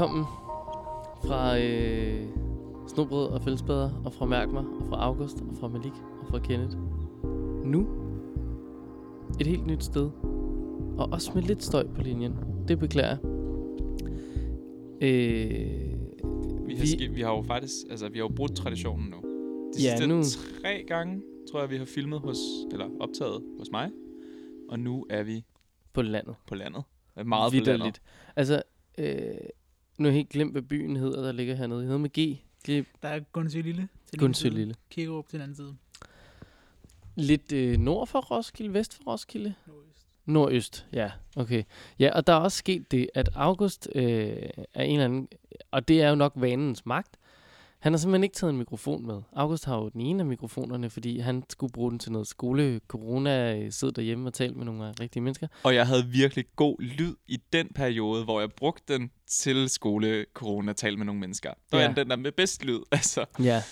Velkommen fra øh, Snobrød og Fællesbader, og fra Mærkmer, og fra August, og fra Malik, og fra Kenneth. Nu et helt nyt sted, og også med lidt støj på linjen. Det beklager. Øh, Vi har, Vi- vi... vi har jo faktisk, altså vi har jo brudt traditionen nu. De Ja, sidste nu- tre gange, tror jeg, vi har filmet hos, eller optaget hos mig. Og nu er vi på landet. på landet. Meget på landet. Vitterligt. Altså, øh, nu har jeg helt glemt, hvad byen hedder, der ligger hernede. Det hedder med G. Glip, Der er Gundsø Lille. side, Lille. Kikkerup til den anden side. Lidt øh, nord for Roskilde, vest for Roskilde. Nordøst. Nordøst, ja, okay. Ja, og der er også sket det, at August øh, er en eller anden, og det er jo nok vanens magt, han har simpelthen ikke taget en mikrofon med. August har jo den ene af mikrofonerne, fordi han skulle bruge den til noget skole. Corona øh, sidder derhjemme og taler med nogle rigtige mennesker. Og jeg havde virkelig god lyd i den periode, hvor jeg brugte den til skole corona tale med nogle mennesker. Der Ja. den der med bedst lyd, altså. Ja.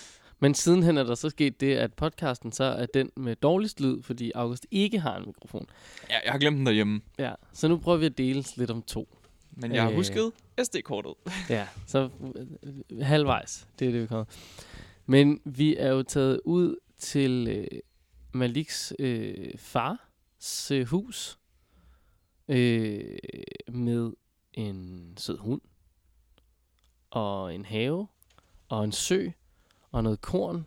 Men sidenhen er der så sket det, at podcasten så er den med dårligst lyd, fordi August ikke har en mikrofon. Ja, jeg har glemt den derhjemme. Ja, så nu prøver vi at deles lidt om to. Men jeg har Øh. husket SD-kortet. Ja, så øh, halvvejs. Det er det, vi kommer. Men vi er jo taget ud til øh, Maliks øh, fars øh, hus øh, med en sød hund og en have og en sø og noget korn.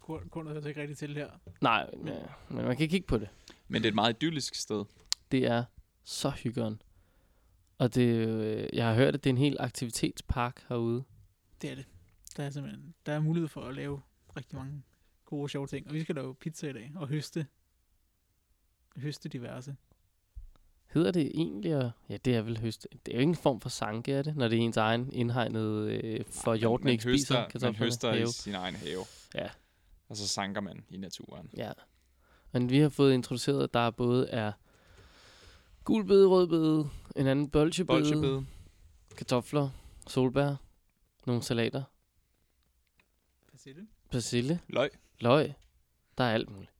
Korn korn hører så ikke rigtig til her. Nej, ja, men man kan kigge på det. Men det er et meget idyllisk sted. Det er så hyggeren. Og det, er øh, jeg har hørt, at det er en hel aktivitetspark herude. Det er det. Der er simpelthen der er mulighed for at lave rigtig mange gode og sjove ting. Og vi skal lave pizza i dag og høste. Høste diverse. Hedder det egentlig at... Ja, det er vel høst. Det er jo ikke en form for sanke, er det? Når det er ens egen indhegnet øh, for hjorten ikke spiser høster, man høster i sin egen have. Ja. Og så sanker man i naturen. Ja. Men vi har fået introduceret, at der både er gulbede, rødbede, en anden bolchebede, Bolchebede. kartofler, solbær, nogle salater, Persille. persille, Løg. løg. Der er alt muligt.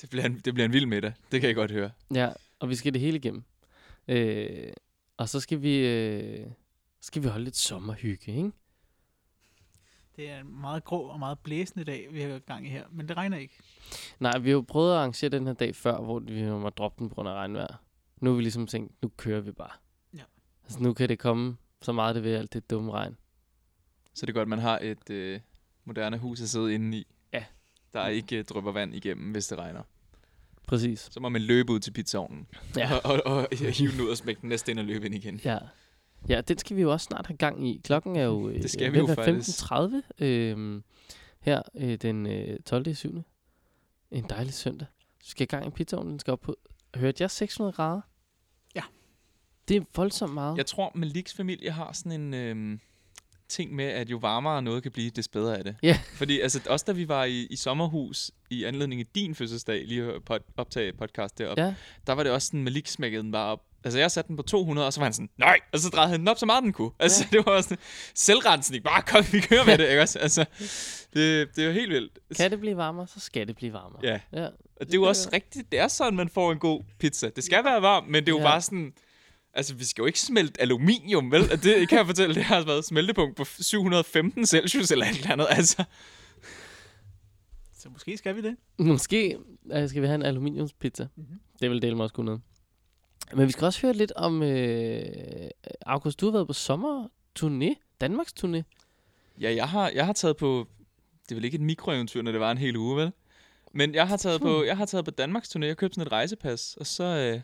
Det bliver, en, det bliver en vild middag. Det kan jeg godt høre. Ja, og vi skal det hele igennem. Øh, og så skal vi, øh, skal vi holde lidt sommerhygge, ikke? Det er en meget grå og meget blæsende dag, vi har gang i her. Men det regner ikke. Nej, vi har jo prøvet at arrangere den her dag før, hvor vi må droppe den på grund af regnvejr. Nu har vi ligesom tænkt, nu kører vi bare. Ja. Altså nu kan det komme så meget det ved alt det dumme regn. Så det er godt, at man har et øh, moderne hus at sidde inde i. Ja. Der ikke øh, drypper vand igennem, hvis det regner. Præcis. Så må man løbe ud til pizzaovnen. Ja. Og, og, og hive den ud og smække den næste ind og løbe ind igen. Ja. Ja, den skal vi jo også snart have gang i. Klokken er jo, øh, Det skal ved vi jo være faktisk. 15.30 øh, her øh, den øh, 12. 7. En dejlig søndag. Vi skal i gang i pizzaovnen. Den skal op på, hørte jeg 600 grader? Ja. Det er voldsomt meget. Jeg tror, Maliks familie har sådan en øh, ting med, at jo varmere noget kan blive, des bedre er det. Ja. Fordi altså, også da vi var i, i sommerhus i anledning af din fødselsdag, lige at pod, optage podcast deroppe, Ja. der var det også sådan, Malik smækkede den bare op. Altså, jeg satte den på 200, og så var han sådan, nej! Og så drejede han den op så meget, den kunne. Altså, det var også sådan, selvrensning. Bare kom, vi kører med det, ikke også? Altså, det, det er jo helt vildt. Kan det blive varmere, så skal det blive varmere. Ja, ja. og det er kan jo også rigtigt. Det er sådan, man får en god pizza. Det skal være varmt, men det er jo Ja. bare sådan... Altså, vi skal jo ikke smelte aluminium, vel? Det kan jeg fortælle, det har været smeltepunkt på 715 Celsius eller et eller andet. Altså, Så måske skal vi det. Måske øh, skal vi have en aluminiumspizza. Mhm. Det vil dele mig også kunne noget. Men vi skal også høre lidt om... Øh, August, du har været på sommerturné. Danmarks turné. ja, jeg har, jeg har taget på... Det er vel ikke et mikroeventyr, når det var en hel uge, vel? Men jeg har taget på, jeg har taget på Danmarks turné. Jeg købte sådan et rejsepas, og så, øh,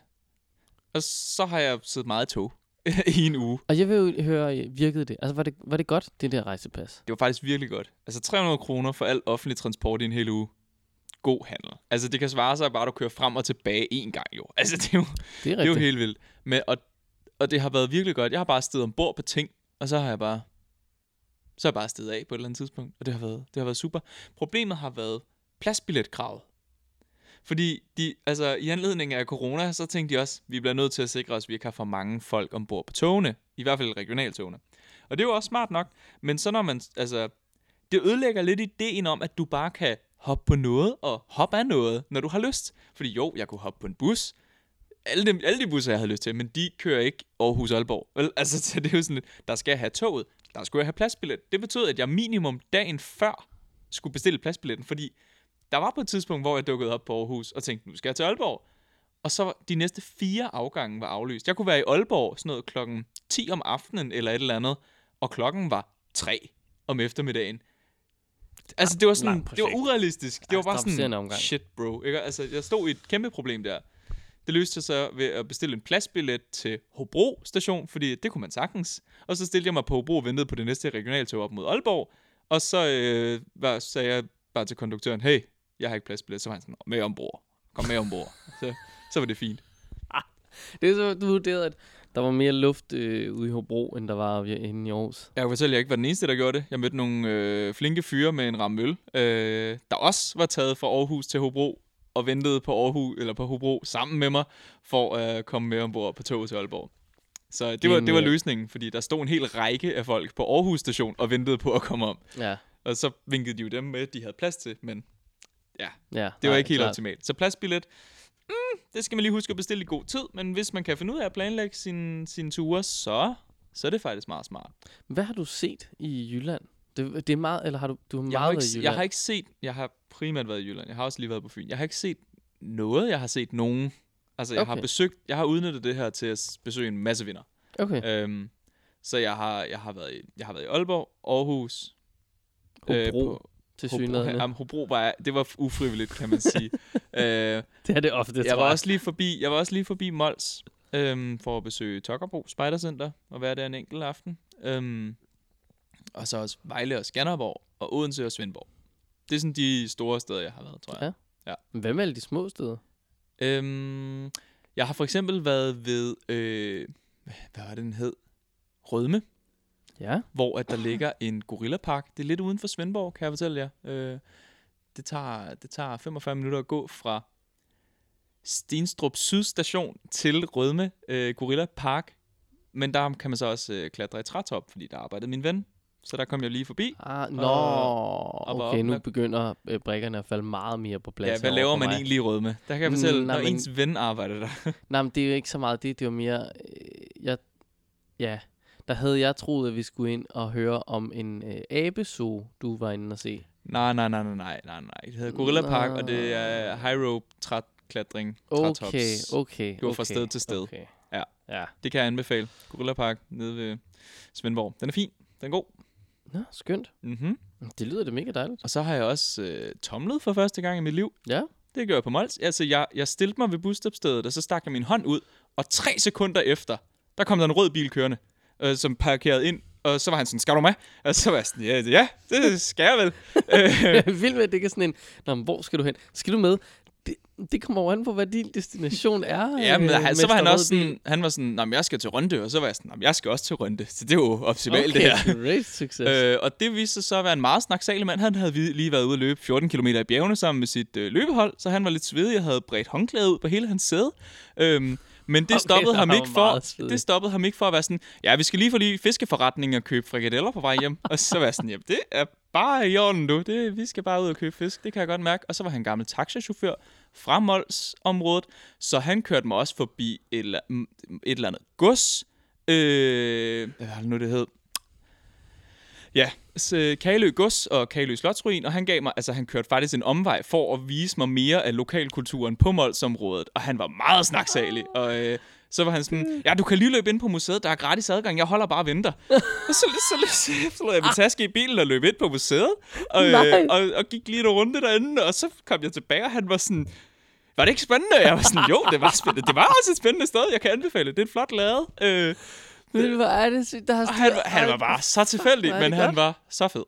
og så har jeg siddet meget tog i en uge. Og jeg vil jo høre, virkede det? Altså, var det, var det godt, det der rejsepas? Det var faktisk virkelig godt. Altså 300 kroner for al offentlig transport i en hel uge. God handel. Altså det kan svare sig bare, at du kører frem og tilbage en gang jo. Altså det er jo, Det er det er jo helt vildt. Men, og, og det har været virkelig godt. Jeg har bare stedet ombord på ting, og så har jeg bare så har jeg bare stedet af på et eller andet tidspunkt, og det har været, det har været super. Problemet har været pladsbilletkravet. Fordi de, altså, i anledning af corona, så tænkte de også, vi bliver nødt til at sikre os, at vi ikke har for mange folk ombord på togene. I hvert fald regionaltogene. Og det er jo også smart nok. Men så når man, altså, det ødelægger lidt ideen om, at du bare kan hoppe på noget og hoppe af noget, når du har lyst. Fordi jo, jeg kunne hoppe på en bus, alle, de, alle de busser, jeg havde lyst til, men de kører ikke Aarhus-Aalborg. Vel? Altså, så det er jo sådan der skal jeg have toget, der skulle jeg have pladsbillet. Det betød, at jeg minimum dagen før skulle bestille pladsbilletten, fordi der var på et tidspunkt, hvor jeg dukkede op på Aarhus og tænkte, nu skal jeg til Aalborg. Og så de næste fire afgange var aflyst. Jeg kunne være i Aalborg sådan noget klokken 10 om aftenen eller et eller andet, og klokken var 3 om eftermiddagen. Altså, det var sådan, det var urealistisk. Det var bare se en sådan, shit bro. Ikke? Altså, jeg stod i et kæmpe problem der. Det løste så ved at bestille en pladsbillet til Hobro station, fordi det kunne man sagtens. Og så stillede jeg mig på Hobro og ventede på det næste regionaltog op mod Aalborg. Og så øh, var, sagde jeg bare til konduktøren, hey, jeg har ikke pladsbillet. Så var han sådan, med ombord. Kom med ombord. så, så var det fint. Det er så, du vurderede, at der var mere luft øh, ude i Hobro, end der var inde i Aarhus. Jeg kan fortælle, at jeg ikke var den eneste, der gjorde det. Jeg mødte nogle øh, flinke fyre med en ramme øl, øh, der også var taget fra Aarhus til Hobro og ventede på Aarhus eller på Hobro sammen med mig for at øh, komme med ombord på toget til Aalborg. Så det var, det var løsningen, fordi der stod en hel række af folk på Aarhus station og ventede på at komme om. Ja, Og så vinkede de jo dem med, de havde plads til, men ja. det var nej, ikke helt klart. optimalt. Så pladsbillet, mm, det skal man lige huske at bestille i god tid, men hvis man kan finde ud af at planlægge sine sin ture, så, så er det faktisk meget smart. Hvad har du set i Jylland? Det, det er meget, eller har du, du har meget Jeg har, været i ikke, Jylland? jeg har ikke set, jeg har primært været i Jylland. Jeg har også lige været på Fyn. Jeg har ikke set noget, jeg har set nogen. Altså, jeg har Okay. besøgt, jeg har udnyttet det her til at besøge en masse vinder. Okay, Øhm, så jeg har, jeg har været i, jeg har været i Aalborg, Aarhus, Hobro på til synligheden. jamen, Hobro var, det var ufrivilligt, kan man sige. øh, Det er det ofte, det jeg tror var også lige forbi, jeg var også lige forbi Mols øhm, for at besøge Tokkerbro Spejdercenter og være der en enkelt aften. Øhm, og så også Vejle og Skanderborg og Odense og Svendborg. Det er sådan de store steder, jeg har været, tror jeg. Ja. Hvad med alle de små steder? Øhm, jeg har for eksempel været ved, øh, hvad var det, den hed? Rødme, Ja, hvor at der ligger en gorillapark. Det er lidt uden for Svendborg, kan jeg fortælle jer. Øh, det, tager, det tager 45 minutter at gå fra Stenstrup Sydstation til Rødme øh, Gorilla Park. Men der kan man så også øh, klatre i trætop, fordi der arbejdede min ven. Så der kom jeg lige forbi. ah, nå, og okay, op nu begynder øh, brikkerne at falde meget mere på plads. Ja, hvad laver man mig. egentlig i Rødme? Der kan jeg Mm, fortælle, nej, når men- ens ven arbejder der. Nej, men det er jo ikke så meget det. Det var mere... Øh, jeg, ja, der havde jeg troet, at vi skulle ind og høre om en øh, abezoo, du var inde og se. nej, nej, nej, nej, nej, nej, nej. Det hedder Gorilla Park, og det er high rope træklatring. Okay, trætops. okay, Det var fra okay, sted til sted. Okay. Ja. Ja. Det kan jeg anbefale. Gorilla Park nede ved Svendborg. Den er fin. Den er god. Nå, skønt. Mm-hmm. Det lyder da mega dejligt. Og så har jeg også øh, tomlet for første gang i mit liv. Ja. Det gør jeg på Mols. Altså, jeg, jeg stillede mig ved busstopstedet, og så stak jeg min hånd ud, og tre sekunder efter, der kom der en rød bil kørende, øh, som parkerede ind, og så var han sådan, skal du med? Og så var jeg sådan, ja, ja det skal jeg vel. Øh, Jeg er vild med, at det ikke er sådan en, Nå, men hvor skal du hen? Skal du med? Det, det kommer jo an på, hvad din destination er. ja, men øh, han, så var han også sådan, han var sådan, "Nå, men jeg skal til Rønde, og så var jeg sådan, "Nå, men jeg skal også til Rønde. Så det er jo optimalt, det Okay, her. great success. Øh, og det viste sig så at være en meget snaksalig mand. Han havde lige været ude at løbe 14 km i bjergene sammen med sit øh, løbehold, så han var lidt svedig og havde bredt håndklæde ud på hele hans sæde. Øhm, men det stoppede ham ikke for, det stoppede ham ikke for at være sådan, ja, vi skal lige forbi fiskeforretningen og købe frikadeller på vej hjem. og så var sådan, jamen det er bare i orden, du. Det, vi skal bare ud og købe fisk, det kan jeg godt mærke. Og så var han gammel taxachauffør fra Mols området, så han kørte mig også forbi et, eller- et eller andet gods. Øh, hvad var det nu, det hed? Ja, så Kalø Gods og Kalø Slotsruin, og han gav mig, altså han kørte faktisk en omvej for at vise mig mere af lokalkulturen på Molsområdet, og han var meget snaksalig, og øh, så var han sådan, ja, du kan lige løbe ind på museet, der er gratis adgang, jeg holder bare og venter. og så, så, så, så lod jeg min taske i bilen og løb ind på museet, og, øh, og, og gik lige en runde derinde, og så kom jeg tilbage, og han var sådan, var det ikke spændende? Jeg var sådan, jo, det var spændende. Det var også et spændende sted, jeg kan anbefale. Det er et flot lavet. Øh, Du, hvor er det sygt? Der har og han, var- han var bare så tilfældig, det men han godt. var så fed.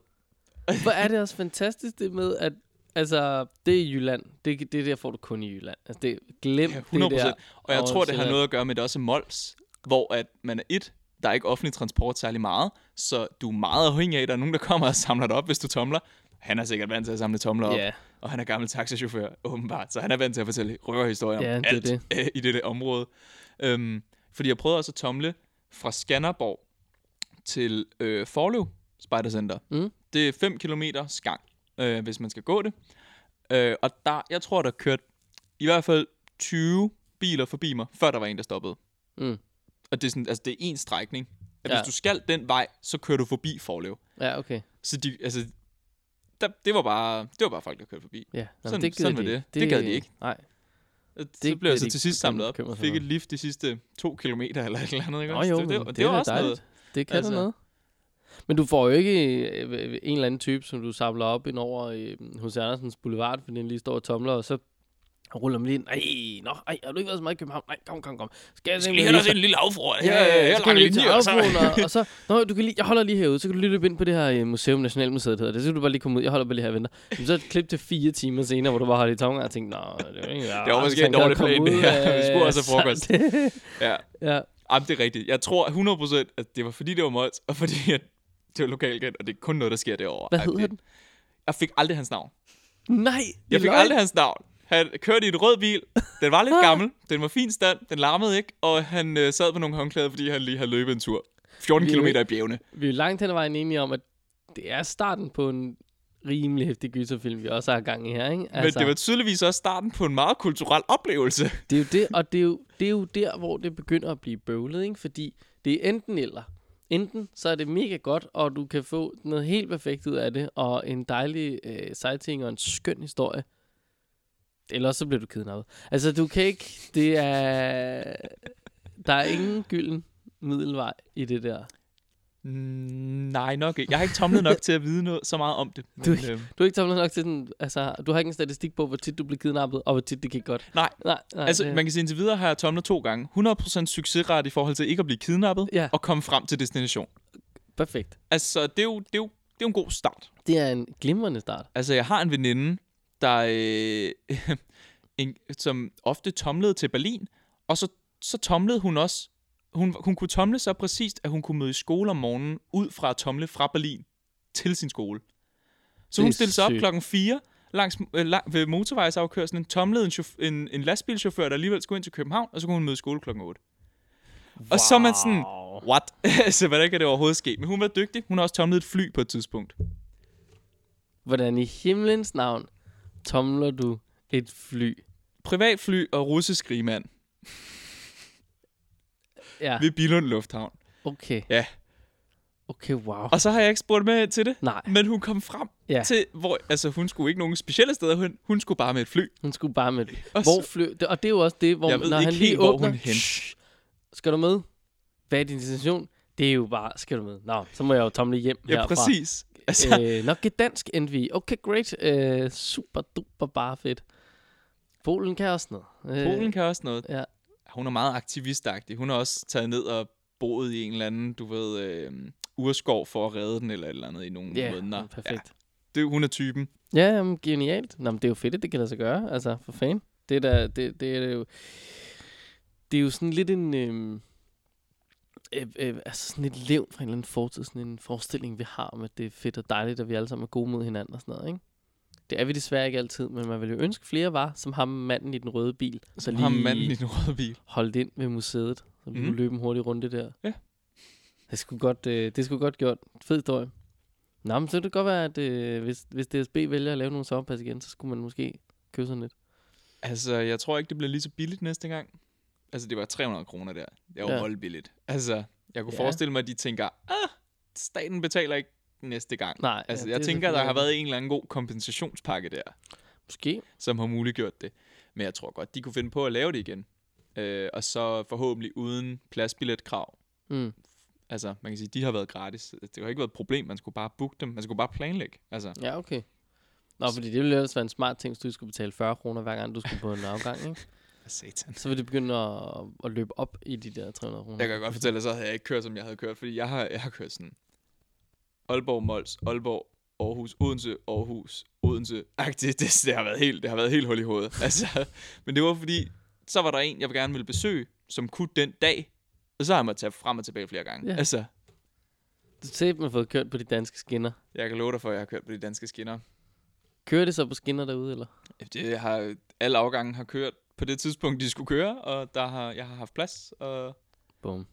Hvor er det også fantastisk det med, at altså, det er i Jylland. Det, det der får du kun i Jylland. Altså, det, glem Ja, det 100 der. Og jeg tror, det har noget at gøre med, det også Mols, hvor at man er et, der er ikke offentlig transport særlig meget, så du er meget afhængig af, at der er nogen, der kommer og samler dig op, hvis du tomler. Han er sikkert vant til at samle tomler op, Ja, og han er gammel taxachauffør, åbenbart, så han er vant til at fortælle røverhistorier om Ja, det alt det. øh, i det område. Øhm, fordi jeg prøvede også at tomle fra Skanderborg til øh, Forlev Spejdercenter. Mm. Det er 5 km gang, øh, hvis man skal gå det. Øh, og der, jeg tror, der kørt i hvert fald 20 biler forbi mig, før der var en, der stoppede. Mm. Og det er, sådan, altså, det er en strækning. At Ja. Hvis du skal den vej, så kører du forbi Forlev. Ja, okay. Så de, altså, der, det, var bare, det var bare folk, der kørte forbi. Ja, Nå, Sådan- det sådan var de det. ikke. Det gad de ikke. Nej, Det så blev jeg så til sidst samlet op. Fik et lift de sidste to kilometer eller et eller andet. Ikke? Nå jo, det, det, det, det er var da også dejligt. noget. det kan altså. Altså- noget. Men du får jo ikke øh, en eller anden type, som du samler op ind over øh, hos Andersens Boulevard, fordi den lige står og tomler, og så ruller lige ind. Ej, nå, ej, har du ikke været så meget i København? Nej, kom, kom, kom. Skal jeg simpelthen lige- en lille affor. Ja, ja, ja, så kan du lige til og, og så, nå, du kan lige, jeg holder lige herude, så kan du lige løbe ind på det her øh, museum, Nationalmuseet hedder det, så kan du bare lige komme ud, jeg holder bare lige her og venter. Men så det klip til fire timer senere, hvor du bare holder i tomgang og tænker, nå, det er jo ikke Det var måske en dårlig plan, det her. Vi skulle også have frokost. Ja. ja, Jamen, det er rigtigt. Jeg tror 100% at det var fordi, det var Mols, og fordi at det var lokalkendt, og det er kun noget, der sker derovre. hvad hedder det- den? Jeg fik aldrig hans navn. Nej, det Jeg fik aldrig hans navn. Han kørte i et rød bil. Den var lidt gammel. Den var fin stand. Den larmede ikke. Og han øh, sad på nogle håndklæder, fordi han lige havde løbet en tur. 14 Vi er jo km i bjergene. Vi er langt hen ad vejen enige om, at det er starten på en rimelig hæftig gyserfilm, vi også har gang i her, ikke? Altså. Men det var tydeligvis også starten på en meget kulturel oplevelse. det er jo det, og det er jo, det er jo der, hvor det begynder at blive bøvlet, ikke? Fordi det er enten eller. Enten så er det mega godt, og du kan få noget helt perfekt ud af det, og en dejlig øh, sightseeing og en skøn historie. Eller så bliver du kidnappet. Altså, du kan ikke... Det er... Der er ingen gylden middelvej i det der. Mm, nej, nok ikke. Jeg har ikke tomlet nok til at vide noget så meget om det. Men, Du- øh, Du har ikke samlet nok til den... Altså, du har ikke en statistik på, hvor tit du bliver kidnappet, og hvor tit det gik godt. Nej. Nej, nej altså, det- man kan sige, indtil videre har jeg tomlet to gange. 100% succesret i forhold til ikke at blive kidnappet, Ja. og komme frem til destination. Perfekt. Altså, det er jo, det er jo, det er jo en god start. Det er en glimrende start. Altså, jeg har en veninde, der øh, en, som ofte tomlede til Berlin, og så, så tomlede hun også. Hun, hun kunne tomle så præcist, at hun kunne møde i skole om morgenen, ud fra at tomle fra Berlin til sin skole. Så hun stillede sig op klokken 4 langs, øh, lang, ved motorvejsafkørslen, tomlede en, chauff- en, en lastbilchauffør, der alligevel skulle ind til København, og så kunne hun møde i skole klokken 8. Og så er man sådan, what? altså, hvordan kan det overhovedet ske? Men hun var dygtig. Hun har også tomlet et fly på et tidspunkt. Hvordan i himlens navn tomler du et fly? Privatfly og russisk rigmand Ja, ved Billund Lufthavn. okay. Ja. Okay, wow. Og så har jeg ikke spurgt med til det. Nej, Men hun kom frem Ja. til, hvor altså, hun skulle ikke nogen specielle steder hen. Hun skulle bare med et fly. hun skulle bare med det. Og Hvor fly... Og det er jo også det, hvor Jeg ved når ikke han lige helt, hvor åbner... hun er henne. "Shh, Skal du med? Hvad er din destination? Det er jo bare, skal du med? Nå, så må jeg jo tomle hjem ja, herfra. præcis. Altså, Øh, nok et dansk NV. Okay, great. Øh, super duper bare fedt. Polen kan også noget. Øh, Polen kan også noget. Ja. Hun er meget aktivistagtig. Hun har også taget ned og boet i en eller anden, du ved, øh, urskov for at redde den eller et eller andet i nogle Ja, måneder. perfekt. Ja, det, hun er typen. Ja, jamen, genialt. Nå, men det er jo fedt, at det kan lade sig gøre. Altså, for fan. Det er, da, det, det er jo... Det er jo sådan lidt en... Øhm, øh, øh, altså sådan et levn fra en eller anden fortid, sådan en forestilling, vi har om, at det er fedt og dejligt, at vi alle sammen er gode mod hinanden og sådan noget, ikke? Det er vi desværre ikke altid, men man ville jo ønske flere var, som ham manden i den røde bil. Så Så har manden i den røde bil. holdt ind ved museet, så vi Mhm. kunne løbe en hurtig runde der. Ja. Det skulle godt, øh, det skulle godt gjort. Fed historie. Nå, men så kan det godt være, at øh, hvis, hvis DSB vælger at lave nogle sommerpas igen, så skulle man måske købe sådan lidt. Altså, jeg tror ikke, det bliver lige så billigt næste gang. Altså, det var 300 kroner der. Det var Ja. voldbilligt. Altså, jeg kunne Ja. forestille mig, at de tænker, ah, staten betaler ikke næste gang. Nej, Altså, ja, jeg er tænker, der har været en eller anden god kompensationspakke der, Måske. som har muliggjort det. Men jeg tror godt, de kunne finde på at lave det igen. Øh, og så forhåbentlig uden pladsbilletkrav. Mm. Altså, man kan sige, de har været gratis. Det har ikke været et problem. Man skulle bare booke dem. Man skulle bare planlægge. Altså, Ja, okay. Nå, fordi det ville ellers være en smart ting, hvis du skulle betale 40 kroner hver gang, du skulle på en afgang, ikke? Satan. Så vil det begynde at, at løbe op i de der 300 kroner. Jeg kan godt fortælle, at så havde jeg ikke kørt, som jeg havde kørt. Fordi jeg har, jeg har kørt sådan Aalborg, Mols, Aalborg, Aarhus, Odense, Aarhus, Odense. Agtigt. Det, det, har været helt, det har været helt hul i hovedet. Altså, men det var fordi, så var der en, jeg gerne ville besøge, som kunne den dag. Og så har jeg måttet tage frem og tilbage flere gange. Ja. Altså, Du ser, man har fået kørt på de danske skinner. jeg kan love dig for, at jeg har kørt på de danske skinner. Kører det så på skinner derude, eller? Det har, alle afgange har kørt på det tidspunkt, de skulle køre, og der har, jeg har haft plads. Og Bum.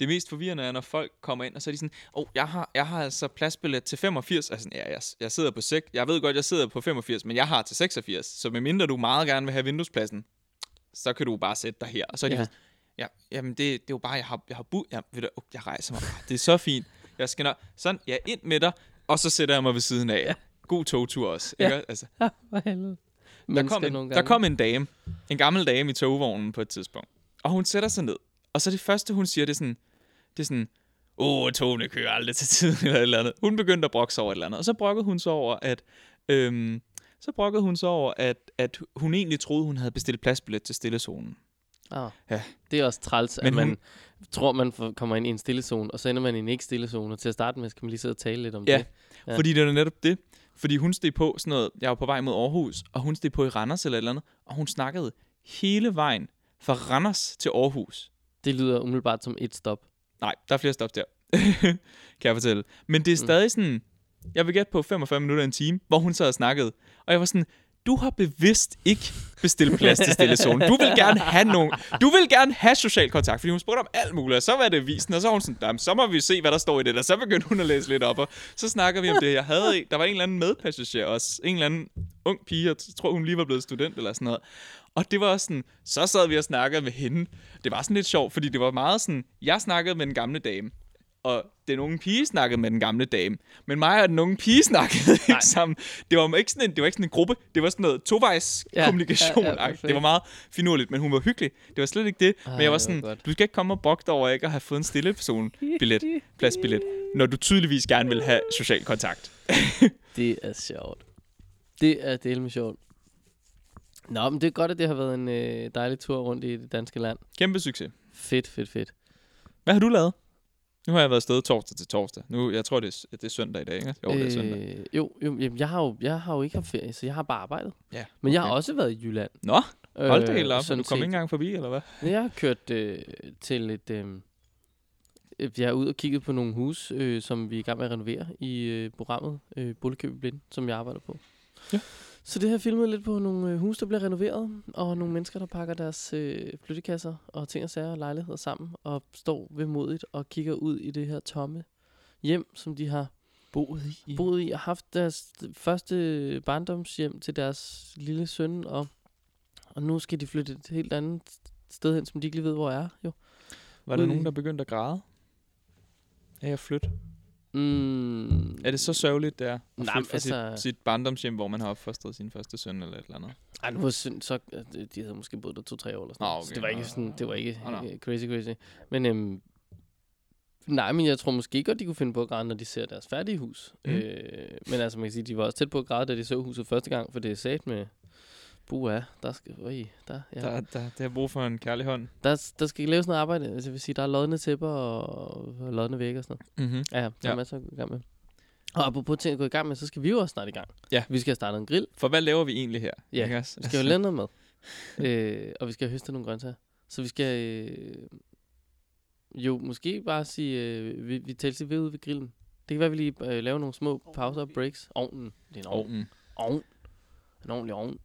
det mest forvirrende er, når folk kommer ind, og så er de sådan, åh, oh, jeg, har, jeg har altså pladsbillet til 85. Altså, ja, jeg, jeg sidder på 6. Jeg ved godt, jeg sidder på 85, men jeg har til 86. Så medmindre du meget gerne vil have vinduespladsen, så kan du bare sætte dig her. Og så er de Ja. ja. ja, jamen det, det er jo bare, jeg har, jeg har bu, ja, ved du, uh, jeg rejser mig bare. Det er så fint. Jeg skal nok, sådan, ja, ind med dig, og så sætter jeg mig ved siden af. Ja. God togtur også. Ja. Ikke? Altså, Ja, for helvede. Der, kom en, der kom en dame, en gammel dame i togvognen på et tidspunkt. Og hun sætter sig ned. Og så det første, hun siger, det er sådan, det er sådan, åh, togene kører aldrig til tiden, eller et eller andet. Hun begyndte at brokke sig over et eller andet. Og så brokkede hun så over, at, øhm, så brokkede hun så over, at, at hun egentlig troede, hun havde bestilt pladsbillet til stillezonen. Ah. Ja. Det er også træls, at Men man hun- tror, man får, kommer ind i en stillezone, og så ender man i en ikke-stillezone. Og til at starte med, skal man lige sidde og tale lidt om Ja. det. Ja. Fordi det er netop det. Fordi hun steg på sådan noget, jeg var på vej mod Aarhus, og hun steg på i Randers eller et eller andet, og hun snakkede hele vejen fra Randers til Aarhus. Det lyder umiddelbart som et stop. Nej, der er flere stop der, kan jeg fortælle. Men det er Mm. stadig sådan, jeg vil gætte på 45 minutter en time, hvor hun sad og snakkede. Og jeg var sådan, du har bevidst ikke bestilt plads til stillezonen. Du vil gerne have nogen. Du vil gerne have social kontakt, fordi hun spurgte om alt muligt, og så var det visen, og så var hun sådan, så må vi se, hvad der står i det, og så begyndte hun at læse lidt op, og så snakker vi om det. Jeg havde, en- der var en eller anden medpassager også, en eller anden ung pige, jeg tror hun lige var blevet student eller sådan noget. Og det var også sådan, så sad vi og snakkede med hende. Det var sådan lidt sjovt, fordi det var meget sådan, jeg snakkede med den gamle dame, og den unge pige snakkede med den gamle dame. Men mig og den unge pige snakkede ikke sammen. Det var ikke sådan en, det var ikke sådan en gruppe. Det var sådan noget tovejs Ja, kommunikation. ja, Ja, perfekt. det var meget finurligt, men hun var hyggelig. Det var slet ikke det. Ej, men jeg var det var sådan, godt. du skal ikke komme og brokke dig over ikke at have fået en stille person billet, pladsbillet, når du tydeligvis gerne vil have social kontakt. Det er sjovt. Det er del med sjovt. Nå, men det er godt, at det har været en øh, dejlig tur rundt i det danske land. Kæmpe succes. Fedt, fedt, fedt. Hvad har du lavet? Nu har jeg været afsted torsdag til torsdag. Nu, jeg tror, det er, det er søndag i dag, ikke? Jo, det er søndag. Øh, jo, jo jamen, jeg, har jo, jeg har jo ikke haft ferie, så jeg har bare arbejdet. Ja, Men jeg har okay. også været i Jylland. Nå, hold det helt op. Øh, Du kom set. ikke engang forbi, eller hvad? Jeg har kørt øh, til et... Øh, øh, jeg er ude og kigget på nogle hus, øh, som vi er i gang med at renovere i øh, programmet øh, Boligkøb i Blind, som jeg arbejder på. Ja. Så det jeg filmet lidt på nogle øh, huse, der bliver renoveret, og nogle mennesker, der pakker deres øh, flyttekasser og ting og sager og lejligheder sammen, og står vemodigt og kigger ud i det her tomme hjem, som de har Boet i. boet i og haft deres første barndomshjem til deres lille søn, og, og nu skal de flytte et helt andet sted hen, som de ikke lige ved, hvor er. Jo. Var der Ude nogen, der begyndte at græde? Af at flytte? Mm, Er det så sørgeligt, der? At Nej, men fra sit, altså- sit barndomshjem, hvor man har opfostret sin første søn eller et eller andet? Ej, nu var synd, så, de havde måske boet der to-tre år eller sådan Nå, noget. Så okay. det var ikke sådan, det var ikke nå. øh, crazy, crazy. Men øhm, nej, men jeg tror måske godt, de kunne finde på at græde, når de ser deres færdige hus. Mm. Øh, men altså, man kan sige, de var også tæt på at græde, da de så huset første gang, for det er sat med, buah, der skal, øj, der, ja. Der, der, der har brug for en kærlig hånd. Der, der skal laves noget arbejde. Altså, jeg vil sige, der er lodne tæpper og, og lodne vægge og sådan noget. Mm-hmm. Ja, der ja. Er masser at gå i gang med. Og apropos ting at gå i gang med, så skal vi jo også snart i gang. Ja. Vi skal have startet en grill. For hvad laver vi egentlig her? Ja, Ikke? Vi skal jo lave noget mad. øh, og vi skal høste nogle grøntsager. Så vi skal øh, jo måske bare sige, øh, vi, vi tæller sig ved ude ved grillen. Det kan være, vi lige øh, laver nogle små pauser og breaks. Ovnen. Det er en ovn. Ovnen. Ovn. En ordentlig ovn.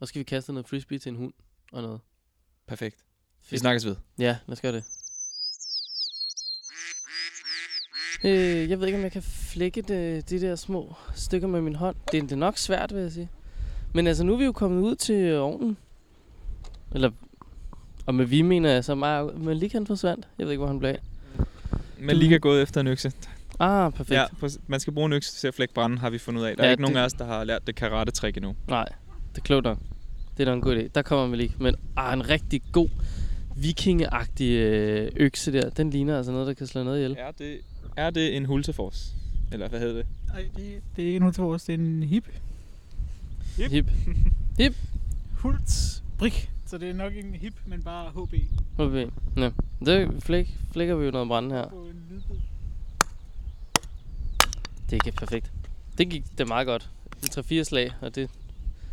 Og så skal vi kaste noget frisbee til en hund og noget. Perfekt. Vi snakkes ved. Ja, lad os gøre det. Øh, jeg ved ikke, om jeg kan flække det, de der små stykker med min hånd. Det er, det er nok svært, vil jeg sige. Men altså, nu er vi jo kommet ud til ovnen. Eller, og med vi mener jeg så meget, men lige han forsvandt. Jeg ved ikke, hvor han blev af. Men lige er gået efter en økse. Ah, perfekt. Ja, man skal bruge en økse til at flække brænde, har vi fundet ud af. Der er Ja, ikke nogen det- af os, der har lært det karate-trick endnu. Nej, det er klogt nok. Det er da en god idé. Der kommer man ikke. Men ah, en rigtig god vikingeagtig øh, økse der. Den ligner altså noget, der kan slå noget ihjel. Er det, er det en hultefors? Eller hvad hedder det? Nej, det, det er ikke til vores. Det er en hip. Hip. Hults brik. Så det er nok ikke en hip, men bare HB. Okay. Ja. Det flæk, flækker vi jo noget brænde her. En. Det gik perfekt. Det gik det meget godt. En 3-4 slag, og det...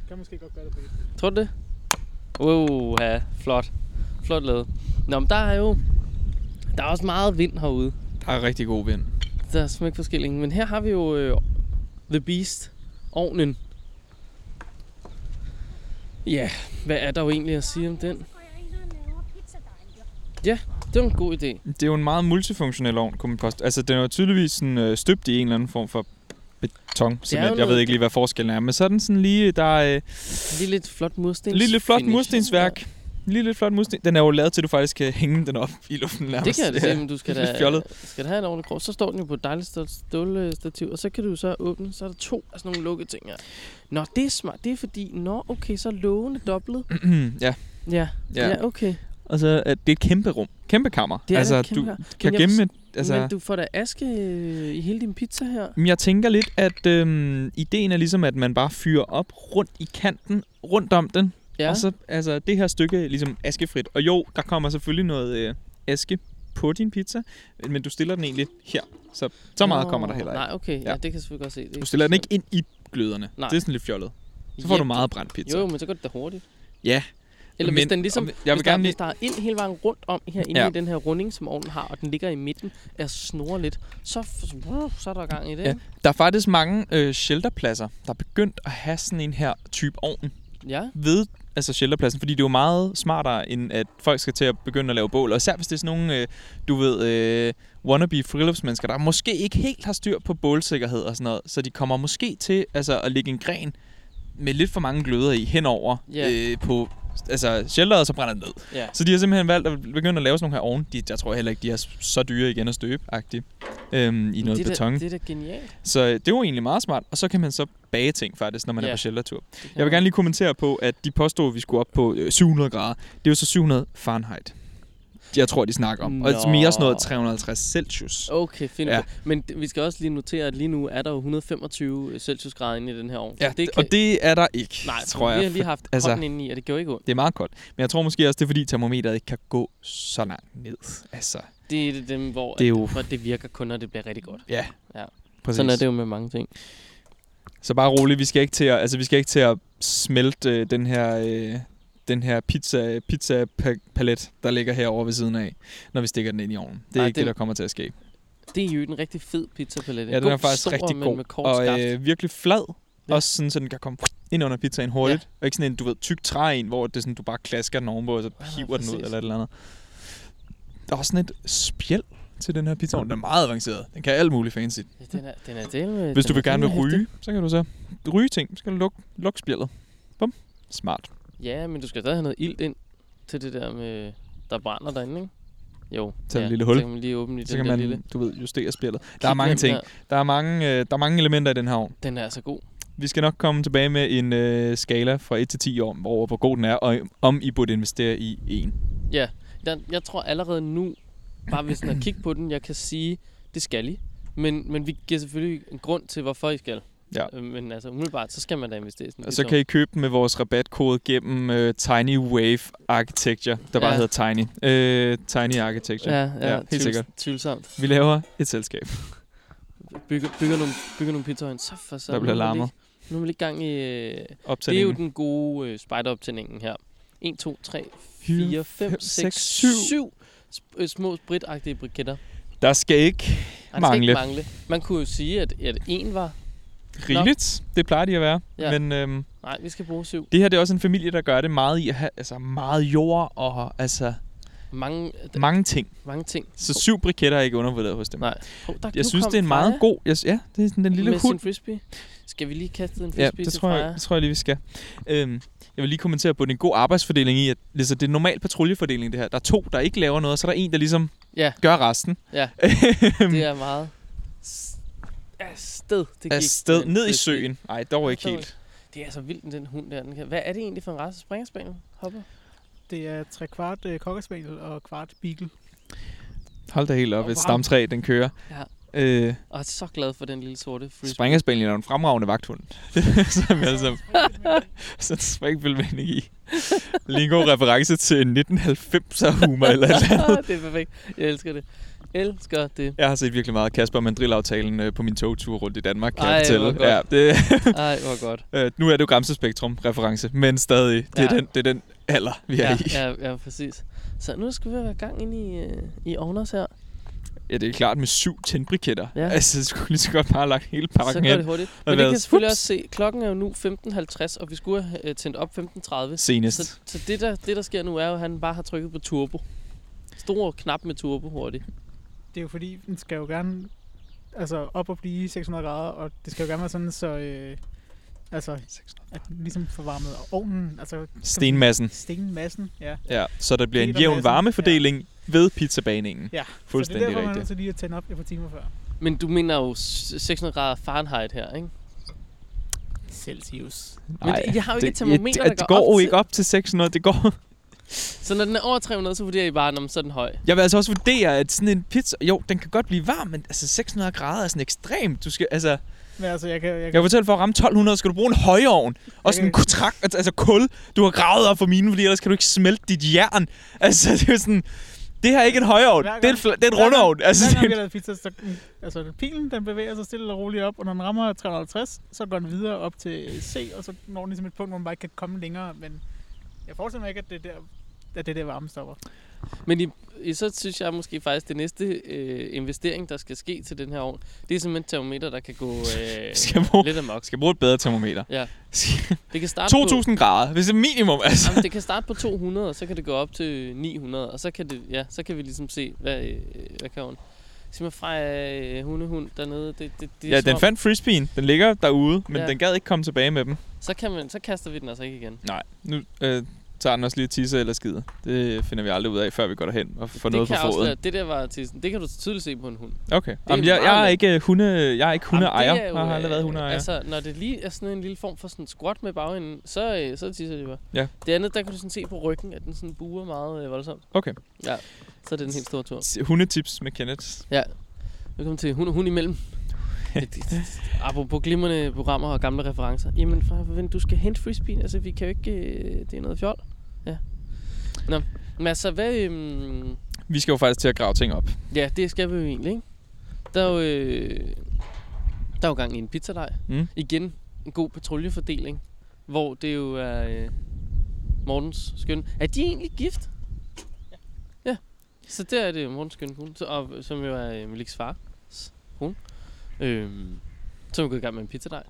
Kan måske godt gøre det på et. Tror du det? Wow, ja, flot. Flot lavet. Nå, men der er jo... Der er også meget vind herude. Der er rigtig god vind. Der er smæk forskellige. Men her har vi jo øh, The Beast. Ovnen. Ja, hvad er der jo egentlig at sige om den? Det var en god idé. Det er jo en meget multifunktionel ovn, kunne man påstå. Altså, den er jo tydeligvis sådan, øh, støbt i en eller anden form for beton. Cement. Jeg ved ikke lige, hvad forskellen er. Men så er den sådan lige, der er øh, Lige lidt flot murstens. lige lidt flot finish. murstensværk. lige lidt flot mursten. Den er jo lavet til, at du faktisk kan hænge den op i luften nærmest. Det kan jeg da Ja. se, men du skal da, fjollet. skal da have en ordentlig krog. Så står den jo på et dejligt stålstativ, og så kan du så åbne, så er der to af sådan nogle lukkede ting her. Nå, det er smart. Det er fordi, nå, okay, så er lågene dobblet. ja, Ja, Ja. ja, ja okay. Og så er det et kæmpe rum. Kæmpe kammer. Det er altså, et kæmpe du kammer. kan gemme et, altså, Men du får da aske øh, i hele din pizza her. Men Jeg tænker lidt, at øhm, ideen er ligesom, at man bare fyrer op rundt i kanten, rundt om den. Ja, Og så altså, det her stykke er ligesom askefrit. Og jo, der kommer selvfølgelig noget øh, aske på din pizza, men du stiller den egentlig her. Så, så meget Nå, kommer der heller ikke. Nej, okay. Ja. Ja. det kan jeg selvfølgelig godt se. Det er Du stiller den ikke ind i gløderne. Nej. Det er sådan lidt fjollet. Så får Ja, du meget brændt pizza. Jo, jo, men så går det da hurtigt. Ja, Eller Men- hvis den ligesom, jeg hvis, vil der, gerne lige- hvis der er ind hele vejen rundt om her, inde Ja. i den her runding, som ovnen har, og den ligger i midten, er snurrer lidt, så, så er der gang i det. Ja. der er faktisk mange øh, shelterpladser, der er begyndt at have sådan en her type ovn ja. ved altså shelterpladsen, fordi det er jo meget smartere, end at folk skal til at begynde at lave bål. Og især hvis det er sådan nogle, øh, du ved, øh, wannabe friluftsmennesker, der måske ikke helt har styr på bålsikkerhed og sådan noget, så de kommer måske til altså, at lægge en gren med lidt for mange gløder i henover Ja. øh, på altså shelteret, og så brænder det ned. ja. Så de har simpelthen valgt at begynde at lave sådan nogle her ovne. De, jeg tror heller ikke, de er så dyre igen at støbe øhm, i noget det beton. Da, det er da genialt. Så øh, det var egentlig meget smart. Og så kan man så bage ting faktisk, når man Ja. er på sheltertur. Jeg vil gerne lige kommentere på, at de påstod, at vi skulle op på øh, 700 grader. Det er jo så 700 Fahrenheit. Jeg tror, de snakker om. Og det er mere sådan noget Nå. 350 Celsius. Okay, fint. Ja. Men vi skal også lige notere, at lige nu er der jo 125 Celsius grader inde i den her ovn. Ja, det og det er der ikke, nej, tror jeg. vi har lige haft altså- hånden inde i, og det gjorde ikke ondt. Det er meget koldt. Men jeg tror måske også, det er fordi termometeret ikke kan gå så langt ned. Altså, Det er det dem, hvor Det er jo- det virker kun, når det bliver rigtig godt. ja. Ja. Præcis. Sådan er det jo med mange ting. Så bare roligt, vi skal ikke til at, altså, vi skal ikke til at smelte øh, den her, øh, den her pizza, pizza pa- palet, der ligger herovre ved siden af, når vi stikker den ind i ovnen. Det er Nej, ikke det, der kommer til at ske. Det er jo en rigtig fed pizzapalet. Ja, den er faktisk rigtig god. Med og øh, virkelig flad. Ja. Ja. Også sådan, så den kan komme ind under pizzaen hurtigt. Ja. Og ikke sådan en, du ved, tyk træ en, hvor det er sådan, du bare klasker den ovenpå, og så Ja, hiver den ud eller et eller andet. Der er også sådan et spjæld til den her pizza. Den er meget avanceret. Den kan alt muligt fancy. Ja, den er, den er del Hvis den du vil gerne vil ryge, så kan du så ryge ting. Så skal du lukke, lukke spjældet. Bum. Smart. Ja, men du skal stadig have noget ilt ind til det der med, der brænder derinde, ikke? Jo. Til ja, et lille hul. Så kan man lige åbne i Så den kan man, lille du ved, justere spjældet. Der er mange ting. her. Der er mange, øh, der er mange elementer i den her ovn. Den er altså god. Vi skal nok komme tilbage med en øh, skala fra 1 til 10 år, over hvor god den er, og om I burde investere i en. Ja, den, jeg tror allerede nu, bare ved sådan at kigge på den, jeg kan sige, det skal I. Men, men vi giver selvfølgelig en grund til, hvorfor I skal. Ja. Øh, Men altså umiddelbart, så skal man da investere sådan Og så kan I købe den med vores rabatkode gennem øh, Tiny Wave Architecture, der bare Ja. hedder Tiny. Øh, Tiny Architecture. Ja, ja, Ja, helt tvivl- sikkert. Tvivlsomt. Vi laver et selskab, Bygger, bygger, nogle, bygger nogle pizzaer, så for så. der bliver larmet. Nu er vi lige gang i... øh, Det er jo den gode øh, spejderoptændingen her. 1, 2, 3, Fire, 4, 5, fem, 6, seks, 7. syv. 7 øh, små spritagtige briketter. Der skal ikke Nej, det skal Mangle. ikke mangle. Man kunne jo sige, at, at en var... rigeligt. Det plejer de at være. Ja. Men øhm, Nej, vi skal bruge syv. det her det er også en familie, der gør det meget i at have altså, meget jord og altså, Mange, mange ting. mange ting. Så syv briketter er ikke undervurderet hos dem. Nej. Oh, der, Jeg synes, det er en meget Freja god... Jeg, ja, det er sådan den lille med hund. frisbee. Skal vi lige kaste en Ja, frisbee det til tror, jeg, Freja? det tror jeg lige, vi skal. Øhm, jeg vil lige kommentere på, at det er en god arbejdsfordeling i, at altså, det er normal patruljefordeling, det her. Der er to, der ikke laver noget, og så er der en, der ligesom Ja. gør resten. Ja. Det er meget... Afsted. Det gik sted med en ned i søen. Nej, dog ikke helt. Det er altså vildt, den hund der. Den kan... Hvad er det egentlig for en race? Springerspaniel? Hopper? Det er tre kvart øh, cockerspaniel og kvart beagle. Hold da helt op. Wow. Et stamtræ, den kører. Ja. Øh, Og jeg er så glad for den lille sorte frisbee. Springerspaniel er en fremragende vagthund. Som jeg altså... så springfilm med energi. Lige en god reference til 1990'er humor eller et eller andet. det er perfekt. Jeg elsker det. Elsker det. Jeg har set virkelig meget Kasper Mandrill-aftalen øh, på min togtur rundt i Danmark, kan Ej, jeg fortælle. hvor Ja, godt. det, Ej, hvor godt. øh, nu er det jo Gramsespektrum-reference, men stadig, det er, Ja. den, det er den alder, vi er Ja, i. ja, ja, præcis. Så nu skal vi være gang ind i, øh, i Ovners her. Ja, det er klart med syv tændbriketter. Ja. Altså, det skulle lige så godt bare have lagt hele Så pakken går det hurtigt. Men det kan været selvfølgelig fups. også se. Klokken er jo nu 15.50, og vi skulle have øh, tændt op 15.30. Senest. Så, så det, der, det, der sker nu, er jo, at han bare har trykket på turbo. Stor knap med turbo hurtigt. Det er jo fordi, den skal jo gerne altså op og blive 600 grader, og det skal jo gerne være sådan, så øh, Altså, 600. at den ligesom får varmet ovnen, altså Stenmassen. stenmassen, ja. Ja, så der bliver en jævn varmefordeling ved pizzabagningen. Ja, Fuldstændig så det er derfor, man er til lige at tænde op et par timer før. Men du mener jo s- 600 grader Fahrenheit her, ikke? Celsius. Men det- jeg har jo ikke et termometer, det, der det går går op jo til- ikke op til 600. Det går. Så når den er over 300, så vurderer I bare, om så er den høj. Jeg vil altså også vurdere, at sådan en pizza... Jo, den kan godt blive varm, men altså 600 grader er sådan ekstremt. Du skal, altså, Men altså, jeg kan, jeg jeg kan, kan fortælle, for at ramme 1200, skal du bruge en højovn. Og sådan en kan- kontrakt, altså kul, du har gravet op for mine, fordi ellers kan du ikke smelte dit jern. Altså, det er sådan... Det her er ikke en højovn, Hver det er en, gang- fla- det er en hver gang- rundovn. Altså, Hver gang er, har lavet pizza, så, altså pilen den bevæger sig stille og roligt op, og når den rammer 350, så går den videre op til C, og så når den ligesom et punkt, hvor man bare ikke kan komme længere, men jeg forestiller mig ikke, at det er der, at det er der varme stopper. Men i, i, så synes jeg måske faktisk, det næste øh, investering, der skal ske til den her ovn, det er simpelthen et termometer, der kan gå øh, skal, bruge, lidt amok. skal bruge et bedre termometer. Ja. Det kan starte på, 2000 grader, hvis det er minimum, altså. jamen, det kan starte på 200, og så kan det gå op til 900, og så kan, det, ja, så kan vi ligesom se, hvad, øh, hvad kan hun. Mig fra øh, hundehund dernede. Det, det, det er Ja, den om- fandt frisbeen. Den ligger derude, men Ja. den gad ikke komme tilbage med dem. så, kan man, så kaster vi den altså ikke igen. Nej, nu øh, tager den også lige tisse eller skide. Det finder vi aldrig ud af, før vi går derhen og får noget på det foden. afsløre- det der var til, det kan du tydeligt se på en hund. Okay. Jamen, jeg, jeg, er ikke hunde, jeg er ikke hundeejer. Jamen, det er jo, Jeg har aldrig været øh, hundeejer. Altså, når det lige er sådan en lille form for sådan squat med bagenden, så, øh, så tisser de bare. Ja. Det andet, der kan du sådan se på ryggen, at den sådan buer meget øh, voldsomt. Okay. Ja, så er det en helt stor tur. Hundetips med Kenneth. Velkommen til Hund Hund imellem. Apropos glimrende programmer og gamle referencer. Jamen, for, ven, du skal hente frisbeen. Altså, vi kan jo ikke... Øh, det er noget fjol. Ja. Nå, men altså, hvad... Øhm, Vi skal jo faktisk til at grave ting op. ja, det skal vi jo egentlig, ikke? Der er jo... Øh, der er jo gang i en pizzadej. Mm. Igen, en god patruljefordeling. Hvor det jo er... Øh, Mortens skøn. Er de egentlig gift? Ja. Så der er det Mortens skøn kone, så, og, som jo er øh, Maliks far. Hun. Øhm, så er vi gået i gang med en pizzadej.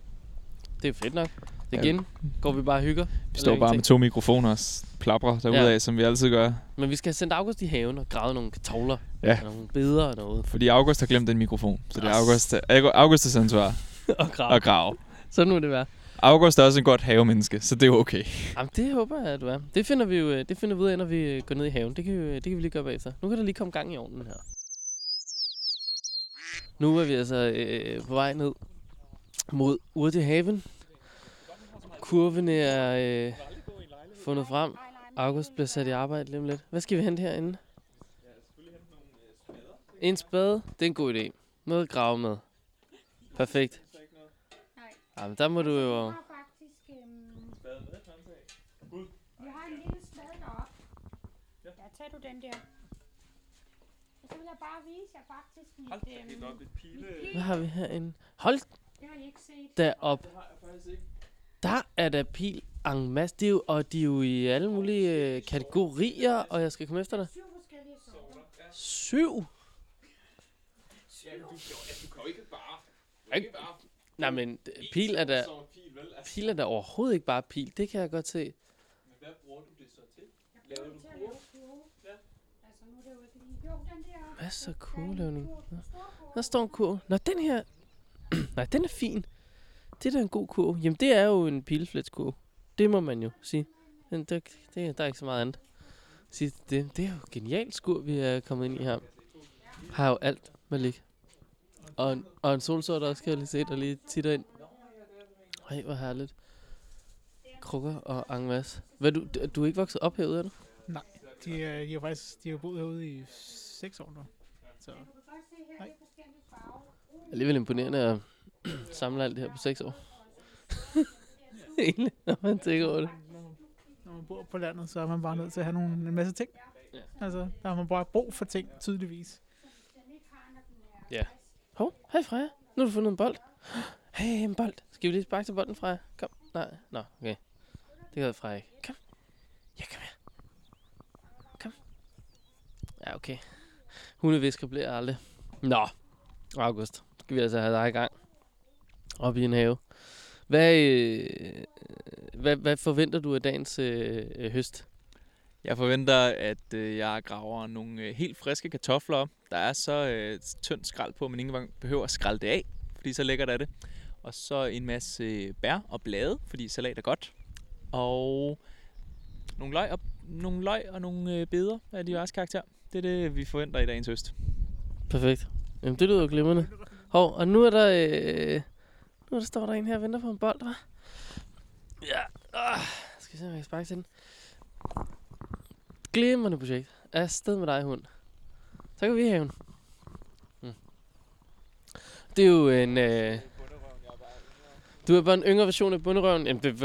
Det er fedt nok. Det Ja. igen går vi bare og hygger. Vi står bare med to mikrofoner og s- plaprer derudad, Ja. som vi altid gør. Men vi skal have sendt August i haven og grave nogle kartofler. Ja. Og nogle beder og noget. Fordi August har glemt den mikrofon. Så det er. August, Augustus ansvar og grave. at grave. Sådan må det være. August er også en godt havemenneske, så det er okay. Jamen, det håber jeg, at du er. Det finder vi jo øh, det finder vi ud af, når vi øh, går ned i haven. Det kan, vi, det kan vi lige gøre bagefter. Nu kan der lige komme gang i ovnen her. Nu er vi altså øh, på vej ned mod Urtehaven. Kurven er øh, fundet frem. August bliver sat i arbejde lige om lidt. Hvad skal vi hente herinde? En spade. Det er en god idé. Noget at grave med. Perfekt. Jamen, der må du jo... har faktisk... Øhm, vi har en lille spade deroppe. Ja, tag du den der. Så jeg bare vise jer faktisk mit... Øhm, mit pil. Hvad har vi herinde? Hold Det har I ikke set. da op. Der er der pil en masse. Det er jo, og de er jo i alle mulige øh, kategorier, og jeg skal komme efter dig. Syv forskellige sorter. Syv? Ikke? Nej, men d- pil er da, pil er da overhovedet ikke bare pil. Det kan jeg godt se. Jeg bruger det til at lave kurve. Altså, nu er det jo ikke lige... Jo, den der... Hvad så der er en. Der står en kurv. Nå, den her... Nej, den er fin. Det er da en god kurv. Jamen, det er jo en pilefletskurv. Det må man jo sige. Men der, det, der er ikke så meget andet. Sige, det, det er jo genialt skur, vi er kommet ind i her. Har jo alt, Malik. Og en, og en solsort også, kan jeg lige se, der lige titter ind. Ej, hvor herligt. Krukker og angmas. Hvad, du, du er ikke vokset op herude, er du? De, er, de har faktisk de har boet herude i 6 år nu. Så Du kan godt se her, Nej. Alligevel imponerende at samle alt det her på 6 år. Egentlig, når man tænker over det. når man bor på landet, så er man bare nødt til at have nogle, en masse ting. Ja. Altså, der har man bare brug for ting, tydeligvis. Hov, hej Freja. Nu har du fundet en bold. Hey, en bold. Skal vi lige sparke til bolden, Freja? Kom. Nej, nå, okay. Det gør Freja ikke. Kom. Ja, kom her. Kom. Ja, okay. Hundevisker bliver jeg aldrig. Nå, August. Skal vi altså have dig i gang. Op i en have. Hvad, øh, hvad, hvad forventer du af dagens øh, øh, høst? Jeg forventer, at øh, jeg graver nogle øh, helt friske kartofler op. Der er så øh, tyndt skrald på, men ingen gang behøver at skralde det af, fordi så lækkert er det. Og så en masse øh, bær og blade, fordi salat er godt. Og nogle løg og, nogle løg og nogle øh, beder af diverse karakter. Det er det, vi forventer i dagens høst. Perfekt. Jamen, det lyder jo glimrende. Hov, og nu er der... Øh, nu er der står der en her og venter på en bold, hva'? Ja. Øh, skal vi se, om jeg kan sparke til den. Glimrende projekt. Afsted med dig, hund. Så kan vi have den. Hmm. Det er jo en... Øh, du er bare en yngre version af bunderøven. Jamen, det,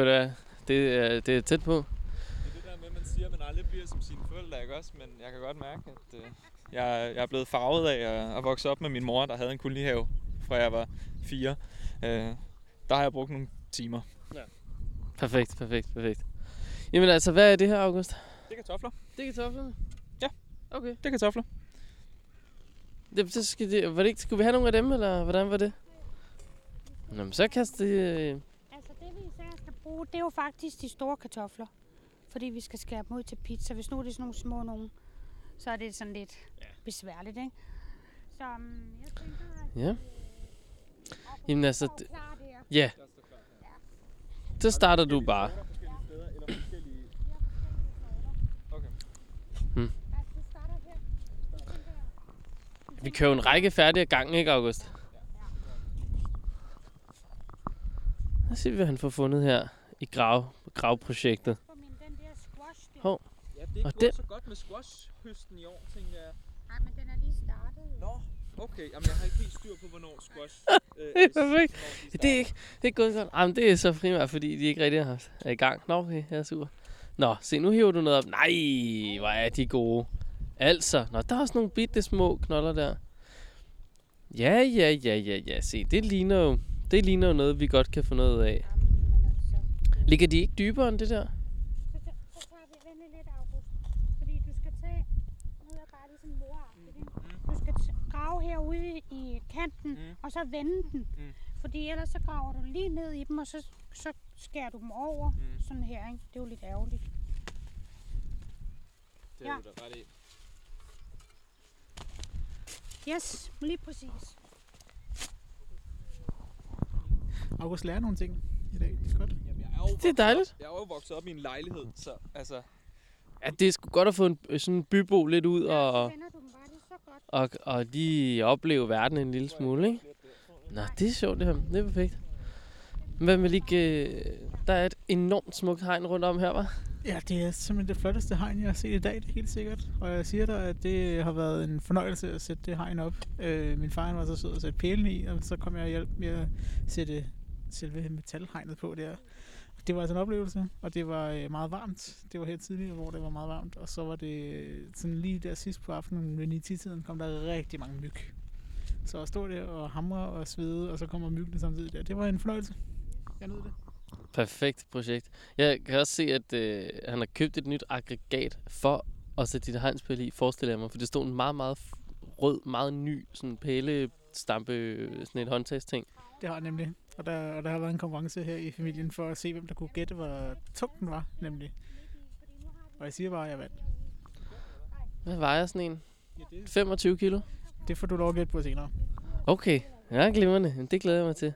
det, er, det er tæt på. Det er det der med, at man siger, at man aldrig bliver som sine forældre, ikke også? Men jeg kan godt mærke, at øh, jeg, jeg er blevet farvet af at, at vokse op med min mor, der havde en kolonihave, fra jeg var fire. Øh, der har jeg brugt nogle timer. Perfekt, perfekt, perfekt. Jamen altså, hvad er det her, August? Det er kartofler. Det er kartoflerne? Ja. Okay. Det er kartofler. Det, så skal det, var det ikke, skulle vi have nogle af dem, eller hvordan var det? Nå, men så kast det... Øh, Altså det vi især skal bruge, det er jo faktisk de store kartofler. Fordi vi skal skære dem ud til pizza. Hvis nu er det sådan nogle små nogen, så er det sådan lidt ja. besværligt, ikke? Så um, jeg tænker, at... Ja. øh, Jamen altså, der. ja. Så starter du bare. Okay. Hmm. Vi kører jo en række færdige af gangen, ikke August? Lad os se, hvad han får fundet her i grav, gravprojektet. for min den der squash der. Hov. Ja, det er Og ikke den- så godt med squash-høsten i år, tænker jeg. Nej, men den er lige startet. Nå, okay. Jamen, jeg har ikke helt styr på, hvornår squash... øh, Det er perfekt. de Det er ikke, det er ikke gået godt. Jamen, det er så primært, fordi de ikke rigtig er i gang. Nå, okay, jeg er sur. Nå, se, nu hiver du noget op. Nej, hvor er de gode. Altså, nå, der er også nogle bitte små knolder der. Ja, ja, ja, ja, ja. Se, det ligner jo, det ligner jo noget, vi godt kan få noget af. Altså. Ligger de ikke dybere end det der? Så, så, så tager vi vente lidt, August. Fordi du skal tage... Nu er jeg bare ligesom moragtigt, ikke? Du skal t- herude i kanten, Mm. og så vende den. Mm. Fordi ellers så graver du lige ned i dem, og så, så skærer du dem over. Mm. Sådan her, ikke? Det er jo lidt ærgerligt. Det Ja. er du da ret i. Yes, lige præcis. August lærer nogle ting i dag. Det er godt. Jamen, jeg er jo Det er dejligt. Jeg er jo vokset op i en lejlighed, så altså... Ja, det er sgu godt at få en, sådan en bybo lidt ud Så og, og, og lige opleve verden en lille smule, ikke? Nå, det er sjovt det her. Det er perfekt. Hvad med lige... Øh, der er et enormt smukt hegn rundt om her, var? Ja, det er simpelthen det flotteste hegn, jeg har set i dag, det er helt sikkert. Og jeg siger dig, at det har været en fornøjelse at sætte det hegn op. Øh, min far han var så sød at sætte pælen i, og så kom jeg og hjalp med at sætte selve metalhegnet på der. Det var altså en oplevelse, og det var øh, meget varmt. Det var her tidligere, hvor det var meget varmt. Og så var det øh, sådan lige der sidst på aftenen ved 9-tiden, kom der rigtig mange myg. Så at stå der og hamre og svede, og så kommer myggene samtidig der. Det var en fornøjelse. Jeg nød det. Perfekt projekt. Jeg kan også se, at øh, han har købt et nyt aggregat for at sætte dit hegnspæl i, forestiller jeg mig. For det stod en meget, meget rød, meget ny sådan pælestampe, sådan et håndtagsting. Det har jeg nemlig. Og der, og der har været en konkurrence her i familien for at se, hvem der kunne gætte, hvor tung den var, nemlig. Og jeg siger bare, at jeg vandt. Hvad vejer sådan en? Ja, det 25 kilo? Det får du lov at gætte på senere. Okay, ja, glimrende. Det glæder jeg mig til.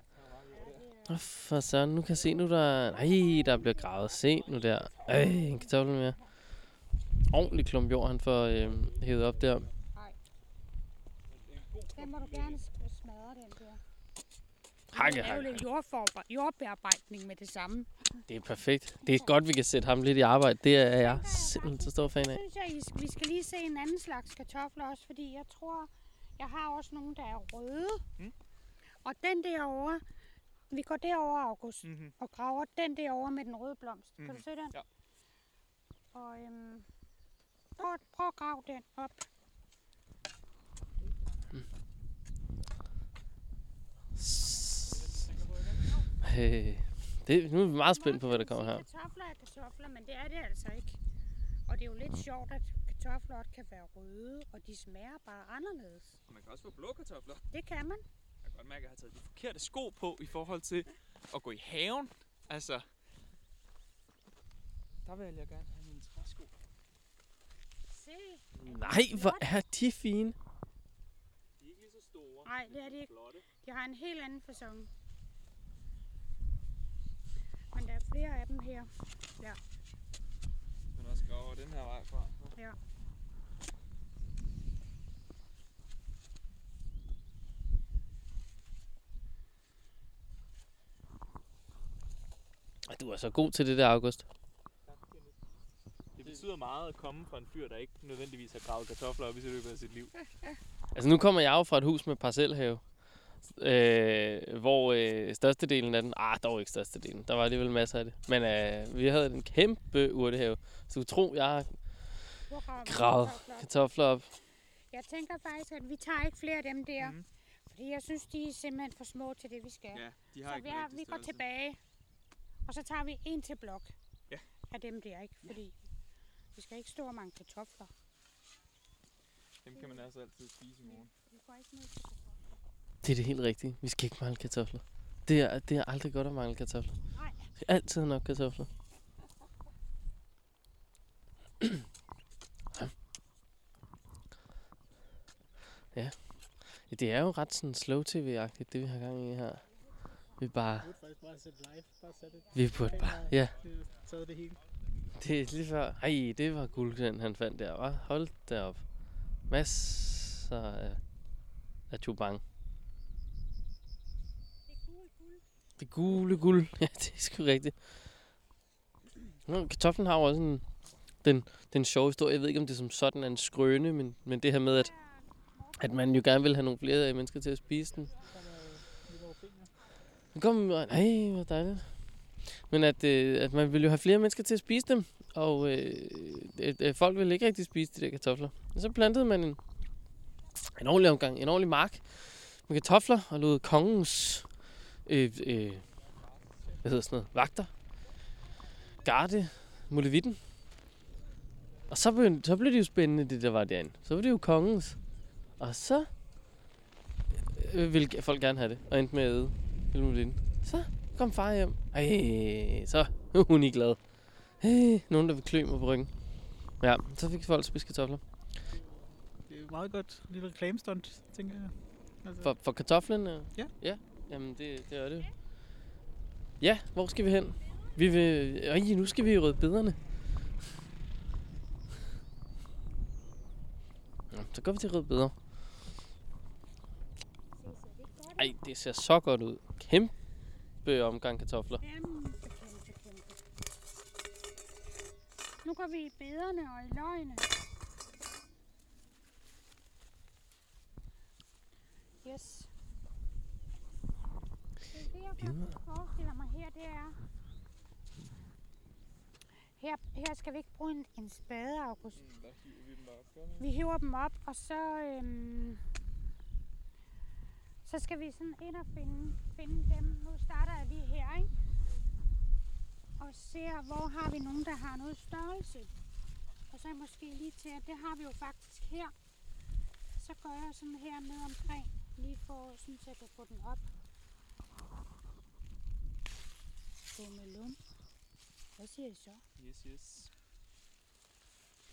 Åh, for søren, nu kan jeg se nu, der... Ej, der bliver gravet. Se nu der. Ej, en kartoffel mere. Ordentlig klump jord, han får øh, hævet op der. Den må du gerne sk- smadre, den der. Hakke, Det er jo hakke. lidt jordforbe- jordbearbejdning med det samme. Det er perfekt. Det er godt, vi kan sætte ham lidt i arbejde. Det er jeg simpelthen så stor fan af. synes jeg, sk- vi skal lige se en anden slags kartofler også, fordi jeg tror, jeg har også nogle, der er røde. Mm. Og den derovre, vi går derover August, Mm-hmm. og graver den derovre med den røde blomst. Kan Mhm. du se den? Ja. Og øhm, prøv, prøv at grave den op. Hey. Det, nu er vi meget spændt på, hvad der kommer her. Kartofler er kartofler, men det er det altså ikke. Og det er jo lidt sjovt, at kartofler også kan være røde, og de smager bare anderledes. Man kan også få blå kartofler. Det kan man. Jeg kan godt mærke, at jeg har taget de forkerte sko på i forhold til at gå i haven. Altså, der vil jeg gerne have mine træsko. Se. Nej, hvor er de fine. De er ikke lige så store. Nej, det er de ikke. De har en helt anden fasong. Men der er flere af dem her. Men også gå over den her vej fra. Ja. Du er så god til det der, August. Det betyder meget at komme fra en fyr, der ikke nødvendigvis har gravet kartofler op i løbet af sit liv. Altså nu kommer jeg jo fra et hus med parcelhave. Øh, hvor øh, størstedelen af den, ah dog ikke størstedelen, der var alligevel masser af det. Men øh, vi havde en kæmpe urtehave. Så du tror, jeg har gravet kartofler op? Jeg tænker faktisk, at vi tager ikke flere af dem der. Mhm. Fordi jeg synes, de er simpelthen for små til det, vi skal. Ja, de så vi, er, vi går tilbage, og så tager vi en til blok Ja. af dem der, ikke? Fordi vi skal ikke stå og mange kartofler. Dem kan man altså altid spise i morgen. Vi går ikke ned til. Det er det helt rigtige. Vi skal ikke mangle kartofler. Det er, det er aldrig godt at mangle kartofler. Nej. Altid nok kartofler. ja. ja. Det er jo ret sådan slow tv-agtigt, det vi har gang i her. Vi bare... Vi burde bare... Ja, Det er hele. det er lige før... Ej, det var guld, den han fandt der, var. Hold da op. Masser af, af tubang. Det er gul guld. Det gule guld. Ja, det er sgu rigtigt. Nå, kartoflen har jo også en, den, den sjove historie. Jeg ved ikke, om det som sådan er en skrøne, men, men det her med, at, at man jo gerne vil have nogle flere øh, mennesker til at spise den. Kom, nej, hvor dejligt. Men at, øh, at man vil jo have flere mennesker til at spise dem, og øh, øh, øh, folk vil ikke rigtig spise de der kartofler. Og så plantede man en, en ordentlig omgang, en ordentlig mark med kartofler, og lod kongens øh, øh, hvad hedder sådan noget, vagter, garde, mulevitten. Og så blev, så blev det jo spændende, det der var derinde. Så var det jo kongens. Og så øh, ville folk gerne have det, og endte med at æde hele mulevitten. Så kom far hjem. Ej, så er hun i glad. Hey, nogen, der vil klø mig på ryggen. Ja, så fik folk spise kartofler. Det er jo meget godt lille reklamestunt, tænker jeg. Altså, For, for kartoflen? Ja. Ja, jamen det, det er det. Ja, hvor skal vi hen? Vi vil... Øj, nu skal vi i rødbederne. Ja, så går vi til rødbeder. Ej, det ser så godt ud. Kæmpe omgang kartofler. Kæmpe, kæmpe. Nu går vi i bederne og i løgene. Yes. Jeg faktisk forestiller mig her, det er... Her, her skal vi ikke bruge en, en spade, August. Der hiver vi dem op, vi? Hiver dem op, og så, øhm, så skal vi sådan ind og finde, finde dem. Nu starter vi her, ikke? Og ser, hvor har vi nogen, der har noget størrelse. Og så måske lige til, at det har vi jo faktisk her. Så gør jeg sådan her ned omkring, lige for sådan, så jeg kan få den op. Hvad siger I så? Yes, yes.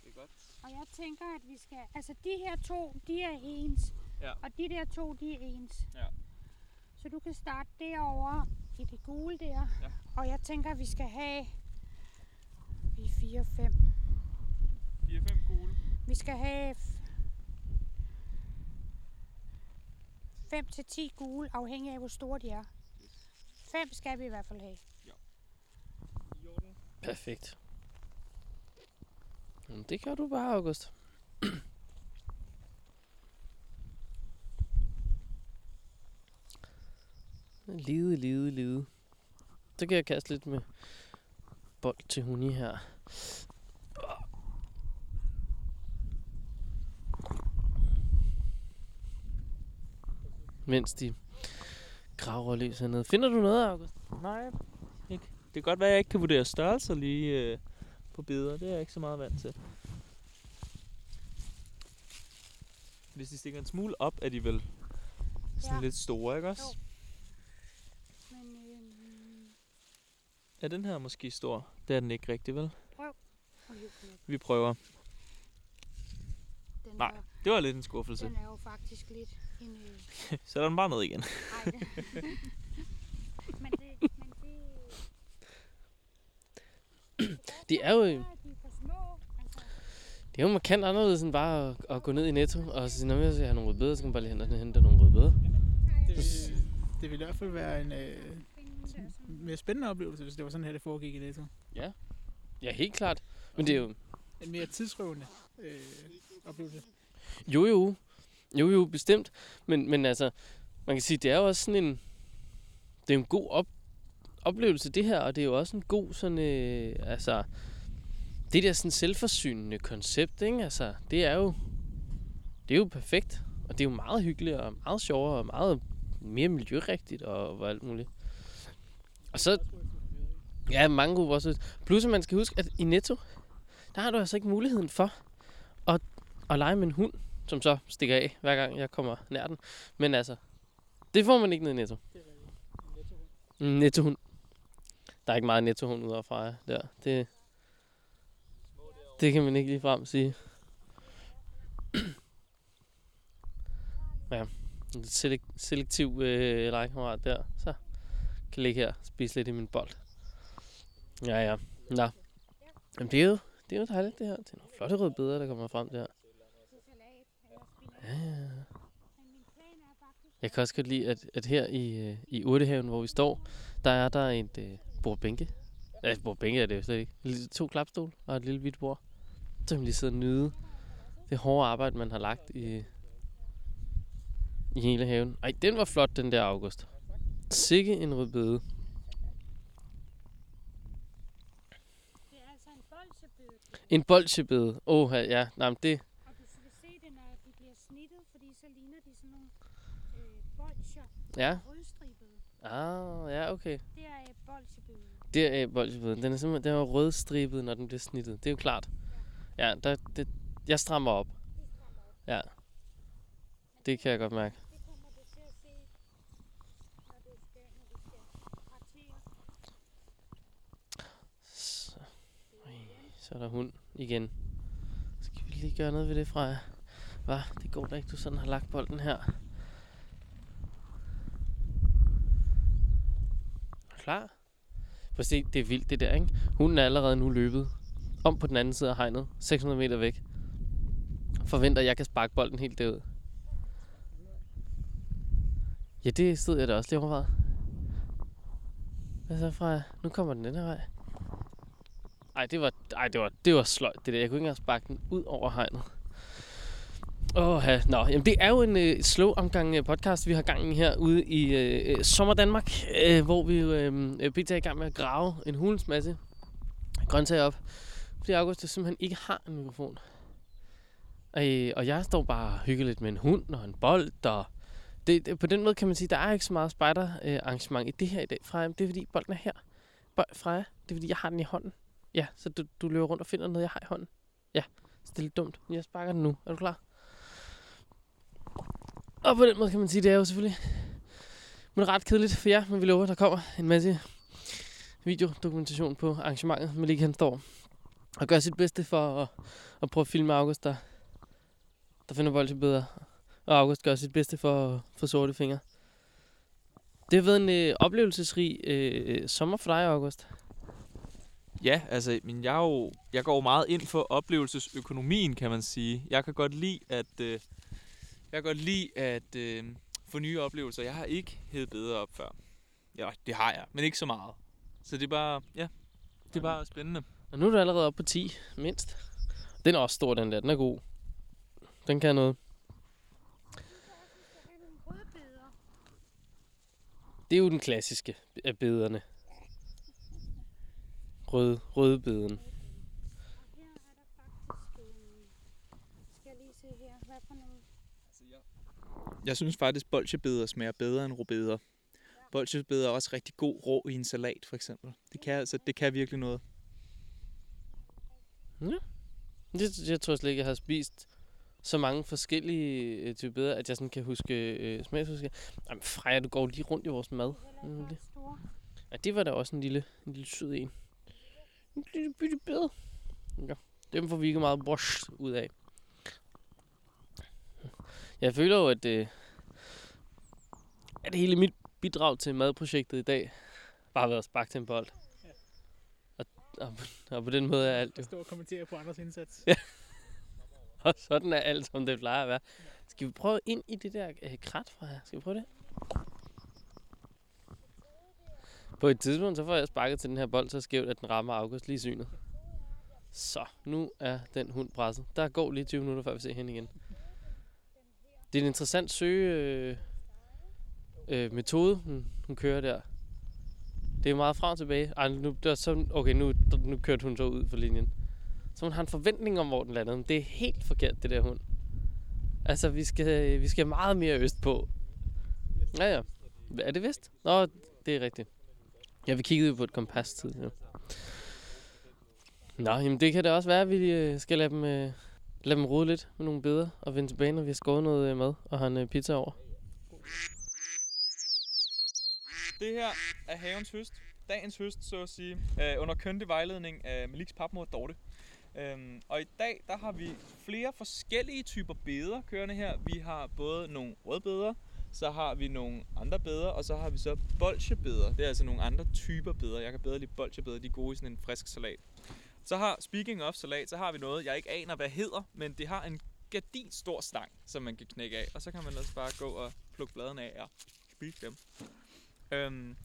Det er godt. Og jeg tænker, at vi skal... Altså, de her to, de er ens. Ja. Og de der to, de er ens. Ja. Så du kan starte derovre i det gule der. Ja. Og jeg tænker, at vi skal have... Vi er 4 5. 4-5 gule. Vi skal have 5 til 10 gule, afhængig af hvor store de er. 5 skal vi i hvert fald have. Perfekt. Jamen, det kan du bare, August. Lide, lide, lide. Så kan jeg kaste lidt med bold til Huni her. Mens de graver løs hernede. Finder du noget, August? Nej. Det kan godt være, at jeg ikke kan vurdere størrelser lige øh, på billeder. Det er jeg ikke så meget vant til. Hvis de stikker en smule op, er de vel sådan Ja. lidt store, ikke også? Jo. Men øhm, Er den her måske stor? Det er den ikke rigtig, vel? op. Vi prøver. Den Nej. Er, Det var lidt en skuffelse. den er jo faktisk lidt en... Øh, Så er den bare ned igen. Ej, det. men det, men det, Det er jo, Ja, det er jo markant anderledes end bare at, at gå ned i Netto og sige, når jeg har nogle rødbeder, så kan man bare lige hen og hente nogle rødbeder. Det vil, det vil i hvert fald være en øh, mere spændende oplevelse, hvis det var sådan her, det foregik i Netto. Ja, helt klart. Men det er jo, En mere tidsrøvende øh, oplevelse. Jo, jo. Jo, jo, bestemt. Men, men altså, man kan sige, det er jo også sådan en... Det er en god op, oplevelse, det her, og det er jo også en god sådan... Øh, altså, det der sådan selvforsynende koncept, ikke? Altså, det er jo... Det er jo perfekt. Og det er jo meget hyggeligt, og meget sjovere, og meget mere miljørigtigt, og, og alt muligt. Og så... Ja, mange gode også. Plus, at man skal huske, at i Netto, der har du altså ikke muligheden for at, at lege med en hund som så stikker af, hver gang jeg kommer nær den. Men altså, det får man ikke ned i Netto. Mm, nettohund. Der er ikke meget nettohund ud af Freja der. Det, det kan man ikke lige frem sige. ja, en selek- selektiv øh, legekammerat der. Så kan ligge her og spise lidt i min bold. Ja, ja. Nå. Jamen, det er jo, det er jo dejligt, det her. Det er nogle flotte røde billeder, der kommer frem der. Ja, ja. Jeg kan også godt lide, at, at her i, øh, i Urtehaven, hvor vi står, der er der et øh, bordbænke. Ja, bordbænke er det jo slet ikke. Lille- To klapstol og et lille hvidt bord. Så kan man lige sidde og nyde det hårde arbejde, man har lagt i, i hele haven. Ej, den var flot, den der August. Sikke en rødbede. En bolsjebede. Åh, ja. Nej, men det... Og du skal se det, når de bliver snittet, fordi så ligner de sådan nogle øh, bolsjer. Ja. Rødstribede. Ah, ja, okay. Det er øh. Det er bolsjebeden. Den er simpelthen den er rødstribet, når den bliver snittet. Det er jo klart. Ja, der, det, jeg strammer op. Ja. Det kan jeg godt mærke. Det kommer til at se, skal. Så, så er der hund igen. Skal vi lige gøre noget ved det, Freja? Hvad? Det går da ikke, du sådan har lagt bolden her. Er du Klar? Prøv se, det er vildt det der, ikke? Hunden er allerede nu løbet om på den anden side af hegnet, 600 meter væk. Forventer, at jeg kan sparke bolden helt derud. Ja, det stod jeg da også lige overvejet. Hvad så, fra? Nu kommer den den her vej. Ej, det var, ej, det var, det var sløjt, det der. Jeg kunne ikke engang sparke den ud over hegnet. Åh, ja. Nå, jamen det er jo en øh, slow omgang øh, podcast, vi har gang i her ude i øh, øh Sommer Danmark, øh, hvor vi øh, øh pt. er i gang med at grave en hulens masse grøntsager op. Fordi August simpelthen ikke har en mikrofon. Øh, og jeg står bare hyggeligt med en hund og en bold, og det, det, på den måde kan man sige, der er ikke så meget spider-arrangement i det her i dag, Freja. Det er fordi bolden er her. Bo- Freja, det er fordi jeg har den i hånden. Ja, så du, du løber rundt og finder noget, jeg har i hånden. Ja, så det er lidt dumt, jeg sparker den nu. Er du klar? Og på den måde kan man sige, det er jo selvfølgelig men ret kedeligt for jer, men vi lover, der kommer en masse videodokumentation på arrangementet. Malik han står og gør sit bedste for at, at prøve at filme August, der, der finder bedre. Og August gør sit bedste for at få sorte fingre. Det har været en øh, oplevelsesrig øh, sommer for dig, August. Ja, altså, men jeg, er jo, jeg går jo meget ind for oplevelsesøkonomien, kan man sige. Jeg kan godt lide at, øh, jeg kan godt lide at øh, få nye oplevelser. Jeg har ikke hed bedre op før. Ja, det har jeg, men ikke så meget. Så det er bare, ja, det er bare spændende. Og nu er du allerede oppe på 10, mindst. Den er også stor, den der. Den er god. Den kan noget. Det er jo den klassiske af bederne. Rød, rødbeden. Og her er der faktisk... Øh, skal jeg lige se her, hvad for nogle... Jeg synes faktisk, bolsjebeder smager bedre end rubeder. Bolsjebeder er også rigtig god rå i en salat, for eksempel. Det kan, altså, det kan virkelig noget. Det, jeg tror slet ikke, jeg har spist så mange forskellige øh, typer bedre, at jeg sådan kan huske øh, smagsforskelle. Jamen Freja, du går lige rundt i vores mad. Ja, det var da også en lille, en lille sød en. En lille bitte bedre. Ja, dem får vi ikke meget brush ud af. Jeg føler jo, at, øh, at hele mit bidrag til madprojektet i dag bare har været at sparke til en bold. Og, Og, og på den måde er alt jo. står og kommenterer på andres indsats. Ja. Og sådan er alt, som det plejer at være. Skal vi prøve ind i det der øh, krat fra her? Skal vi prøve det? På et tidspunkt, så får jeg sparket til den her bold så skævt, at den rammer August lige synet. Så, nu er den hund presset. Der går lige 20 minutter, før vi ser hende igen. Det er en interessant søge øh, øh, metode, hun, hun kører der. Det er meget frem og tilbage. Ej, nu, det så, okay, nu, nu kørte hun så ud for linjen. Så hun har en forventning om, hvor den landede. Men det er helt forkert, det der hund. Altså, vi skal, vi skal meget mere øst på. Ja, ja. Er det vist? Nå, det er rigtigt. Ja, vi kiggede jo på et kompas tidligere. Nå, jamen det kan da også være, at vi øh, skal lade dem, øh, lad dem rode lidt med nogle beder og vende tilbage, når vi har skåret noget øh, mad og har en øh, pizza over. Det her er havens høst. Dagens høst, så at sige. Øh, under køndig vejledning af Maliks papmor Dorte. Øhm, og i dag, der har vi flere forskellige typer beder kørende her. Vi har både nogle rødbeder, så har vi nogle andre beder, og så har vi så bolsjebeder. Det er altså nogle andre typer beder. Jeg kan bedre lide bolsjebeder, de er gode i sådan en frisk salat. Så har, speaking of salat, så har vi noget, jeg ikke aner, hvad hedder, men det har en gardin stor stang, som man kan knække af. Og så kan man også bare gå og plukke bladene af og spise dem. Øhm,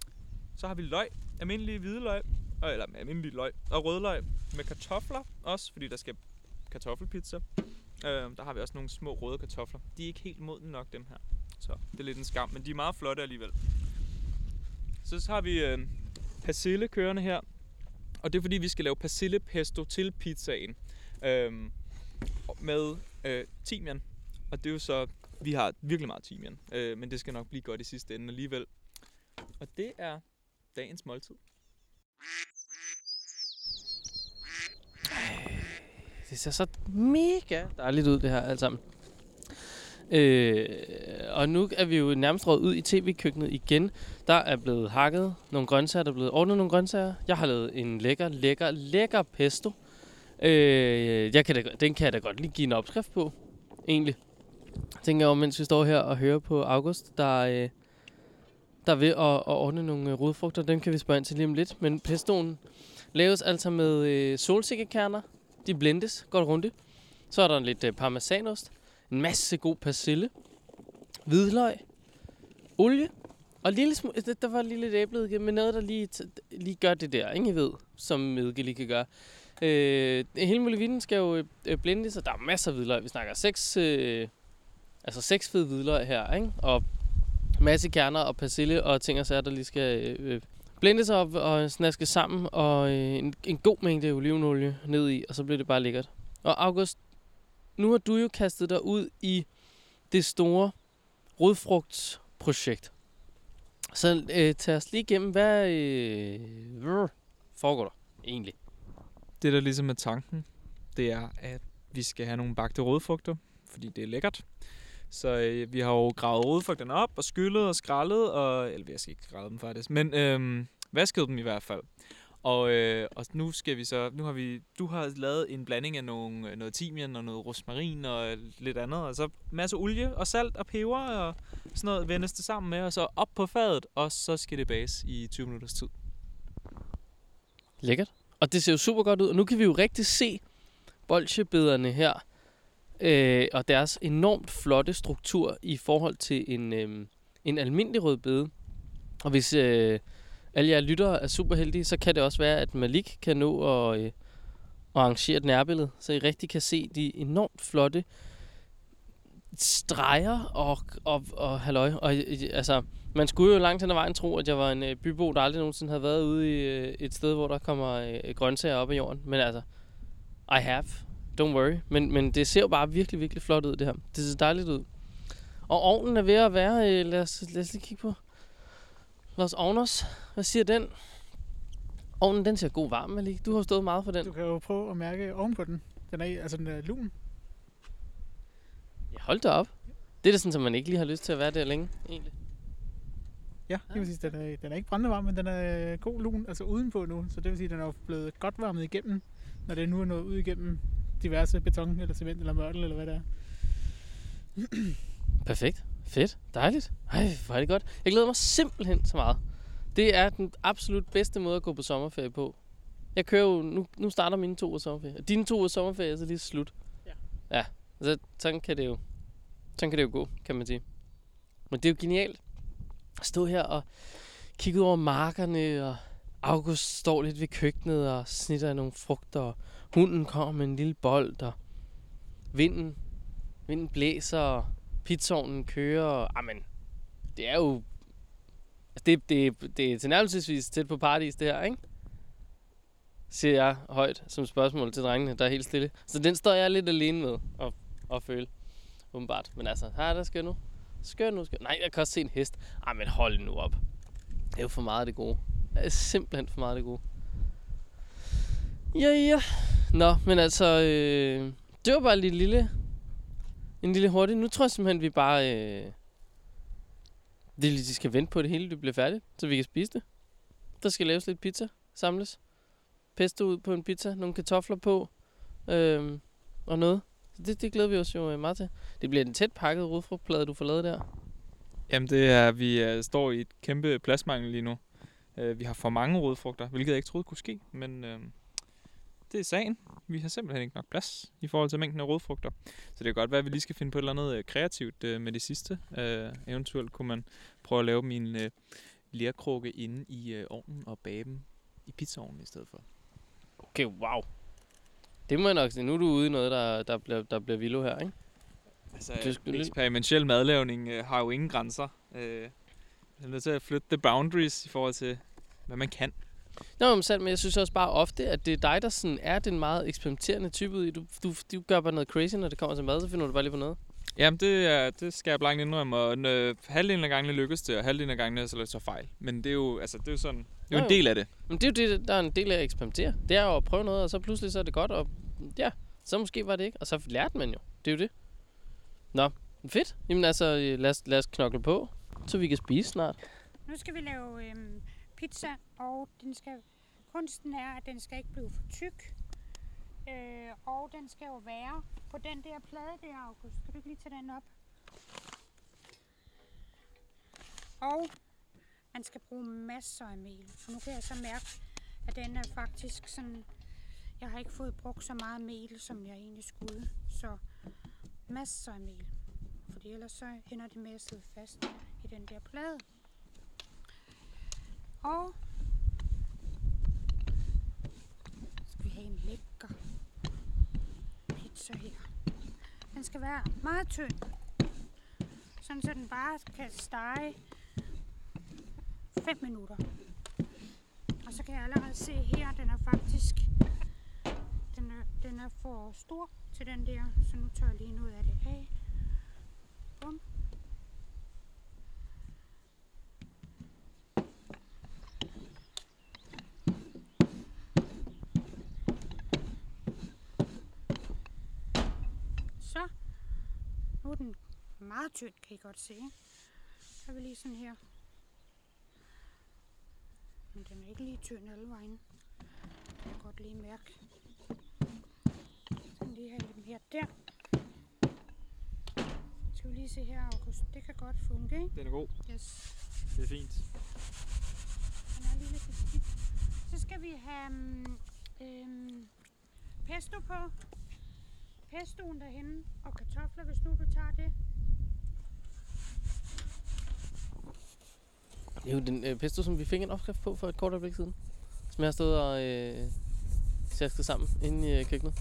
så har vi løg, almindelige hvide løg, øh, eller almindelig løg, og rødløg med kartofler også, fordi der skal kartoffelpizza. Øhm, der har vi også nogle små røde kartofler. De er ikke helt modne nok, dem her. Så det er lidt en skam, men de er meget flotte alligevel. Så, så har vi øh, persille kørende her. Og det er fordi, vi skal lave persillepesto til pizzaen. Øhm, med øh, timian. Og det er jo så, vi har virkelig meget timian. Øh, men det skal nok blive godt i sidste ende alligevel. Og det er dagens måltid. Det ser så mega dejligt ud, det her alt sammen. Øh, og nu er vi jo nærmest råd ud i tv-køkkenet igen. Der er blevet hakket nogle grøntsager, der er blevet ordnet nogle grøntsager. Jeg har lavet en lækker, lækker, lækker pesto. Øh, jeg kan da, den kan jeg da godt lige give en opskrift på, egentlig. Tænker jeg mens vi står her og hører på August, der, øh, der er ved at, at ordne nogle øh, rodfrugter. Dem kan vi spørge ind til lige om lidt. Men pestoen laves altså med øh, solsikkekerner. De blendes godt rundt. Så er der lidt øh, parmesanost. En masse god persille. Hvidløg. Olie. Og lille smule, der, var lige lidt æbleeddike, men noget, der lige, t- lige gør det der, ikke I ved, som eddike lige kan gøre. Øh, hele muligheden skal jo øh, blendes, og der er masser af hvidløg. Vi snakker seks, øh, altså seks fede hvidløg her, ikke? Og masse kerner og persille og ting og sager, der lige skal øh, blendes op og snaske sammen, og øh, en, en god mængde olivenolie ned i, og så bliver det bare lækkert. Og August, nu har du jo kastet dig ud i det store rodfrugtsprojekt. Så øh, tag os lige igennem, hvad øh, foregår der egentlig? Det, der ligesom er tanken, det er, at vi skal have nogle bagte rødfrugter, fordi det er lækkert. Så øh, vi har jo gravet rødfrugterne op og skyllet og skrællet, og, eller jeg skal ikke skrællet dem faktisk, men øh, vasket dem i hvert fald. Og, øh, og nu skal vi så, nu har vi, du har lavet en blanding af nogle, øh, noget timian og noget rosmarin og øh, lidt andet, og så masse olie og salt og peber og sådan noget vendes det sammen med, og så op på fadet, og så skal det bages i 20 minutters tid. Lækkert. Og det ser jo super godt ud. Og nu kan vi jo rigtig se bolsjebederne her. Øh, og deres enormt flotte struktur i forhold til en, øh, en almindelig rødbede. Og hvis øh, alle jer lyttere er super heldige, så kan det også være, at Malik kan nå at, øh, at arrangere et nærbillede, så I rigtig kan se de enormt flotte streger og, og, og halløj. Og, øh, øh, altså, man skulle jo langt hen ad vejen tro, at jeg var en øh, bybo, der aldrig nogensinde havde været ude i øh, et sted, hvor der kommer øh, grøntsager op af jorden. Men altså, I have. Don't worry. Men, men det ser jo bare virkelig, virkelig flot ud, det her. Det ser dejligt ud. Og ovnen er ved at være... Øh, lad, os, lad os lige kigge på. Los Ovners. Hvad siger den? Ovnen, den ser god varm, Malik. Du har stået meget for den. Du kan jo prøve at mærke ovenpå den. Den er, altså den er lun. Ja, hold da op. Det er da sådan, at man ikke lige har lyst til at være der længe, egentlig. Ja, det vil sige, den er, den er ikke brændende varm, men den er øh, god lun, altså udenpå nu. Så det vil sige, den er blevet godt varmet igennem, når det nu er nået ud igennem diverse beton, eller cement, eller mørtel, eller hvad det er. Perfekt. Fedt. Dejligt. Ej, hvor er det godt. Jeg glæder mig simpelthen så meget. Det er den absolut bedste måde at gå på sommerferie på. Jeg kører jo, nu, nu starter mine to uger sommerferie. Dine to uger sommerferie er så lige slut. Ja. Ja, så sådan kan det jo, sådan kan det jo gå, kan man sige. Men det er jo genialt at stå her og kigge ud over markerne, og August står lidt ved køkkenet og snitter nogle frugter, og hunden kommer med en lille bold, og vinden, vinden blæser, og pizzaovnen kører, og amen, det er jo, altså det, det, det er tilnærmelsesvis tæt på paradis, det her, ikke? Siger jeg højt som spørgsmål til drengene, der er helt stille. Så den står jeg lidt alene med at, at føle, åbenbart. Men altså, her der skal nu. Skal nu, skal Nej, jeg kan også se en hest. Ej, men hold nu op. Det er jo for meget af det gode. Det er simpelthen for meget af det gode. Ja, ja. Nå, men altså, øh, det var bare lige lille, en lille hurtig. Nu tror jeg simpelthen, vi bare... Øh, det er lige, de skal vente på at det hele, det bliver færdigt, så vi kan spise det. Der skal laves lidt pizza, samles. Pesto ud på en pizza, nogle kartofler på, øh, og noget. Så det, det glæder vi os jo øh, meget til. Det bliver en tæt pakket rodfrugtplade, du får lavet der. Jamen det er, vi øh, står i et kæmpe pladsmangel lige nu. Øh, vi har for mange rodfrugter, hvilket jeg ikke troede kunne ske, men Øh det er sagen. Vi har simpelthen ikke nok plads i forhold til mængden af rodfrugter. Så det kan godt være, at vi lige skal finde på et eller andet uh, kreativt uh, med det sidste. Uh, eventuelt kunne man prøve at lave en uh, lærkrukke inde i uh, ovnen og bage dem i pizzaovnen i stedet for. Okay, wow. Det må jeg nok sige. Nu er du ude i noget, der, der, bliver, der bliver vildt her, ikke? Altså, Det er eksperimentel madlavning øh, har jo ingen grænser. Øh, jeg er nødt til at flytte the boundaries i forhold til, hvad man kan. Nå, men, selv, men jeg synes også bare ofte, at det er dig, der sådan er den meget eksperimenterende type. Du, du, du gør bare noget crazy, når det kommer til mad, så finder du bare lige på noget. Jamen, det, er, det skal jeg blankt indrømme, og øh, halvdelen af gangene lykkes det, og halvdelen af gangene så så fejl. Men det er jo, altså, det er jo sådan, det er jo en del af det. Men det er jo det, der er en del af at eksperimentere. Det er jo at prøve noget, og så pludselig så er det godt, og ja, så måske var det ikke. Og så lærte man jo. Det er jo det. Nå, fedt. Jamen altså, øh, lad os, lad os knokle på, så vi kan spise snart. Nu skal vi lave øhm, pizza, og den skal, kunsten er, at den skal ikke blive for tyk. Øh, og den skal jo være på den der plade der, August. Kan du ikke lige tage den op? Og man skal bruge masser af mel. Og nu kan jeg så mærke, at den er faktisk sådan... Jeg har ikke fået brugt så meget mel, som jeg egentlig skulle. Så masser af mel. Fordi ellers så ender det med at sidde fast i den der plade. Og skal vi have en lækker pizza her. Den skal være meget tynd. Sådan så den bare kan stege 5 minutter. Og så kan jeg allerede se her, den er faktisk den er, den er for stor til den der, så nu tager jeg lige noget af det af. Bum. Så. Nu er den meget tynd, kan I godt se. Så er vi lige sådan her. Men den er ikke lige tynd alle vejen. Det kan jeg godt lige mærke. Så lige have lidt mere der. Skal vi lige se her, August. Det kan godt funke, ikke? Den er god. Yes. Det er fint. Den er lige lidt beskidt. Så skal vi have mm, øhm, pesto på. Pestoen derhenne og kartofler, hvis nu du tager det. Det er jo den øh, pesto, som vi fik en opskrift på for et kort øjeblik siden. Som jeg har stået og øh, tasket sammen inde i øh, køkkenet.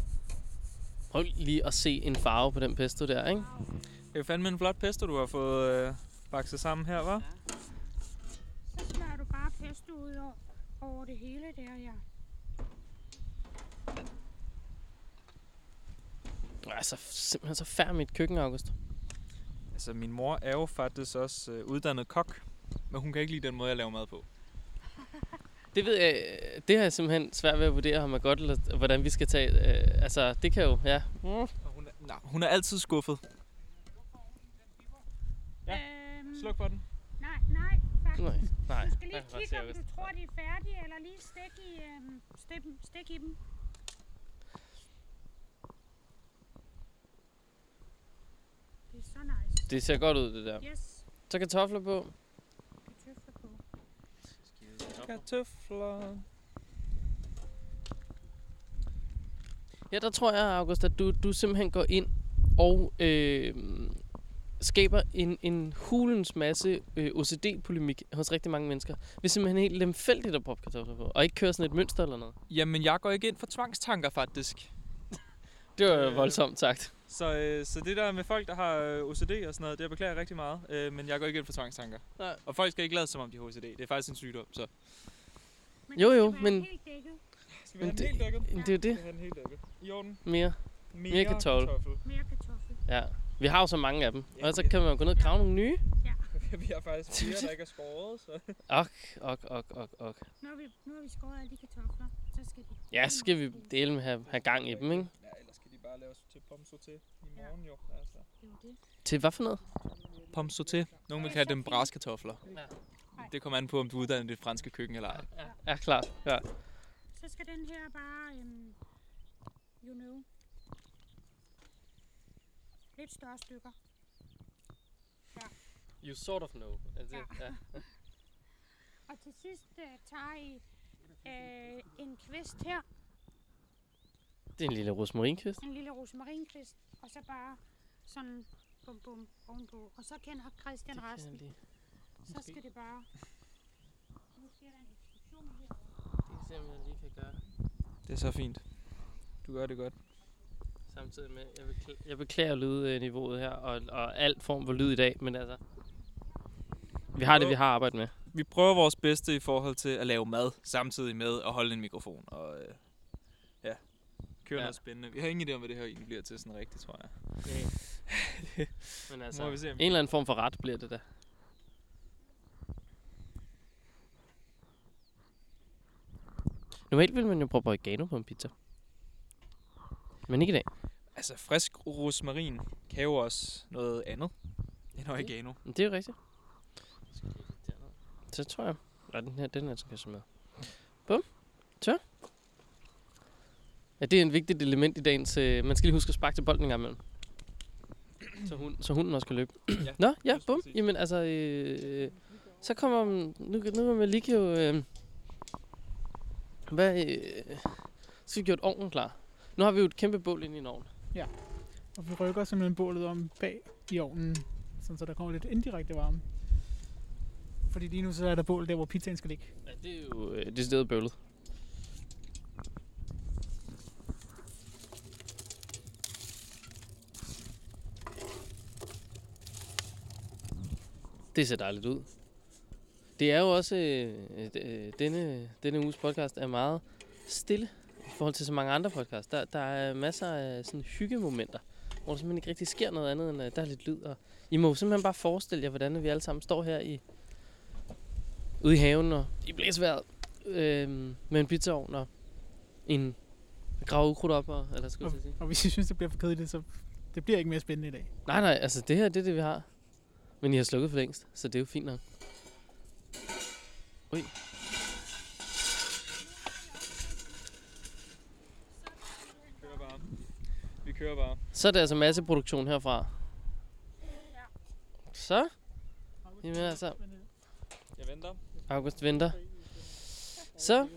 Prøv lige at se en farve på den pesto der, ikke? Det er jo fandme en flot pesto, du har fået øh, bakset sammen her, hva'? Så smører du bare pesto ud over, over det hele der, ja. Altså, simpelthen så færd mit køkken, August. Altså, min mor er jo faktisk også øh, uddannet kok, men hun kan ikke lide den måde, jeg laver mad på. Det ved jeg, det har jeg simpelthen svært ved at vurdere, om er godt, eller hvordan vi skal tage. Øh, altså, det kan jo, ja. Mm. Og hun, er, nej, hun er altid skuffet. Ja, Øhm, Sluk for den. nej, nej, faktisk. Nej, nej. Du skal lige kigge, om du tror, de er færdige, eller lige stik i, øhm, stik, stik i dem. Det er så nice. Det ser godt ud, det der. Yes, Så kartofler på. Kartofler. Her der tror jeg, August, at du, du simpelthen går ind og øh, skaber en, en hulens masse øh, OCD-polemik hos rigtig mange mennesker. Ved simpelthen helt lemfældigt at proppe kartofler på, og ikke køre sådan et mønster eller noget. Jamen, jeg går ikke ind for tvangstanker, faktisk. Det var Øh. voldsomt sagt. Så, øh, så det der med folk, der har øh, OCD og sådan noget, det beklager jeg rigtig meget. Øh, men jeg går ikke ind for tvangstanker. Nej. Og folk skal ikke lade som om de har OCD. Det er faktisk en sygdom, så... Men Jo, det jo, skal men- Helt dækket. Skal vi have den helt dækket? Det er jo det. have den helt dækket. I orden. Mere. Mere kartoffel. Mere kartoffel. Ja. Vi har jo så mange af dem. Ja, Og så kan man gå ned og grave nogle nye. vi har faktisk flere, der ikke er skåret, så... Ok, ok, ok, ok, ok. Nu har vi, nu har vi skåret alle de kartofler. Så skal de... Ja, så skal vi dele med have, have gang i dem, ikke? Ja, bare laves til pomme sauté i morgen, jo. Altså. Det jo det. Til hvad for noget? Pomme sauté. Nogen vil kalde dem braskartofler. Ja. Det kommer an på, om du er uddannet i det franske køkken eller ej. Ja, klart. Ja. Så skal den her bare, um, you know, lidt større stykker. You sort of know. Er det, Ja. ja. Og til sidst uh, tager I uh, en kvist her, det er en lille rosmarinkvist. en lille rosmarinkvist, og så bare sådan bum bum ovenpå. Og så kender Christian Det kan jeg resten. lige. Så skal det bare... Nu sker der en eksplosion her. Det er simpelthen lige kan gøre. Det er så fint. Du gør det godt. Samtidig med, jeg beklager, jeg beklager lydniveauet her, og, og alt form for lyd i dag, men altså... Vi har det, vi har arbejdet med. Vi prøver vores bedste i forhold til at lave mad, samtidig med at holde en mikrofon. Og øh, køre Ja. noget spændende. Vi har ingen idé om, hvad det her egentlig bliver til sådan rigtigt, tror jeg. Men Må altså, vi se. en eller anden form for ret bliver det da. Normalt vil man jo proppe oregano på en pizza. Men ikke i dag. Altså, frisk rosmarin kan jo også noget andet end oregano. Men det er jo rigtigt. Så tror jeg, at den her, den her skal så med. Bum. Så. Ja, det er en vigtigt element i dagens... Øh, man skal lige huske at sparke til bolden en gang imellem. Så, hun, så hunden også kan løbe. Ja, Nå, ja, bum. Jamen altså, øh, så kommer... Nu, nu er Malik jo... Øh, hvad... Øh, så vi gjort ovnen klar. Nu har vi jo et kæmpe bål ind i en ovn. Og vi rykker simpelthen bålet om bag i ovnen, sådan så der kommer lidt indirekte varme. Fordi lige nu så er der bål der, hvor pizzaen skal ligge. Ja, det er jo øh, decideret bøvlet. Det ser dejligt ud. Det er jo også... Øh, øh, denne, denne uges podcast er meget stille i forhold til så mange andre podcasts. Der, der er masser af sådan hyggemomenter, hvor der simpelthen ikke rigtig sker noget andet, end at der er lidt lyd. Og I må simpelthen bare forestille jer, hvordan vi alle sammen står her i ude i haven og i blæsvejret øh, med en pizzaovn og en grave ukrudt op, og, eller skulle at sige. Og hvis I synes, det bliver for kedeligt, så det bliver ikke mere spændende i dag. Nej, nej, altså det her, det er det, vi har. Men I har slukket for længst, så det er jo fint nok. Ui. Vi kører bare. Vi kører bare. Så er det altså masseproduktion herfra. Så, jamen altså, Jeg venter. August venter. Så,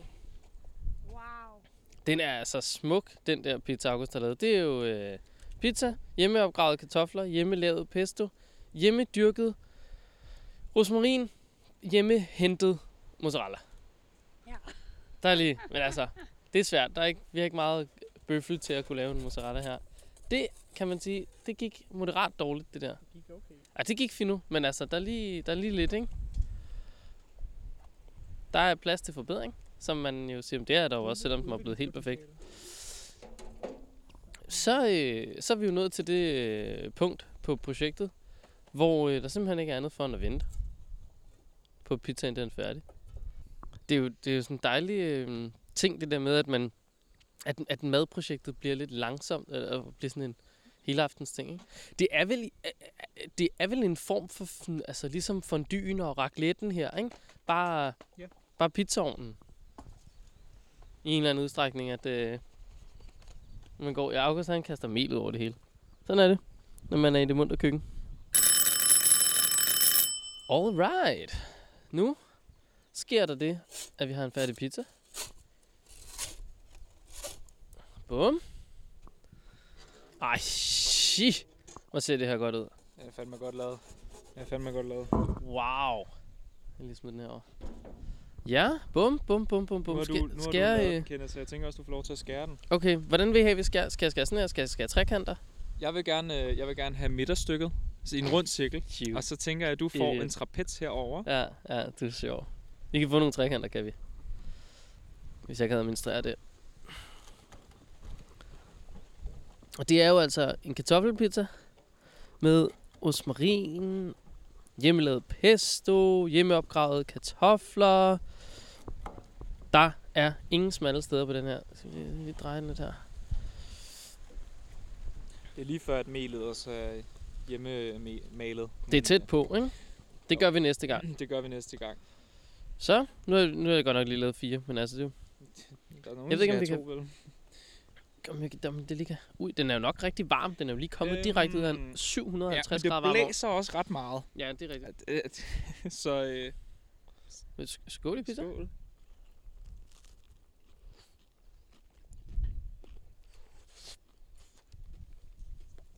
Wow. den er altså smuk, den der pizza August har lavet. Det er jo øh, pizza, hjemmeopgravede kartofler, hjemmelavet pesto, hjemmedyrket rosmarin, hjemmehentet mozzarella. Ja. Der er lige, men altså, det er svært. Der er ikke, vi har ikke meget bøffel til at kunne lave en mozzarella her. Det kan man sige, det gik moderat dårligt, det der. Det gik okay. Ja, det gik fint nu, men altså, der er lige, der er lige lidt, ikke? Der er plads til forbedring, som man jo siger, det er der jo også, selvom den er blevet helt perfekt. Så, øh, så er vi jo nået til det øh, punkt på projektet, hvor øh, der simpelthen ikke er andet for end at vente på pizzaen den er færdig. Det er jo, det er jo sådan en dejlig øh, ting, det der med, at man at, at madprojektet bliver lidt langsomt, og bliver sådan en helaftens ting. Ikke? Det er vel i- det er vel en form for, altså ligesom fondyen og racletten her, ikke? Bare, Ja. bare pizzaovnen. I en eller anden udstrækning, at øh, man går, ja, August han kaster mel ud over det hele. Sådan er det, når man er i det munter køkken. Alright. Nu sker der det, at vi har en færdig pizza. Bum. Ej, shit. Hvor ser det her godt ud. Det er fandme godt lavet. Det er fandme godt lavet. Wow. Jeg lige smide den her over. Ja, bum, bum, bum, bum, Nu bum. har Skal, du, nu har du jeg, lavet øh, Kenneth, så jeg tænker også, du får lov til at skære den. Okay, hvordan vil I have, vi skal, skal jeg skære sådan her? Skal jeg skære trekanter? Jeg vil gerne, øh, jeg vil gerne have midterstykket. Så i en rund cirkel. Cute. Og så tænker jeg, at du får Idiot. en trapez herover. Ja, ja, det er sjovt. Vi kan få nogle trekanter, kan vi. Hvis jeg kan administrere det. Og det er jo altså en kartoffelpizza med rosmarin, hjemmelavet pesto, hjemmeopgravet kartofler. Der er ingen smalle steder på den her. Så vi, vi drejer den lidt her. Det er lige før, at melet også er hjemmemalet. Det er tæt på, ikke? Det gør vi næste gang. Det gør vi næste gang. Så, nu har, nu har jeg godt nok lige lavet fire, men altså det er jo Der er nogen, Jeg ved ikke, om der vi kan- vel? Om jeg, om det ligger... Ui, den er jo nok rigtig varm. Den er jo lige kommet direkte ud af en Øhm, 750 ja, grader varm det blæser også ret meget. Ja, det er rigtigt. Så øh, Skål i pizza. skål.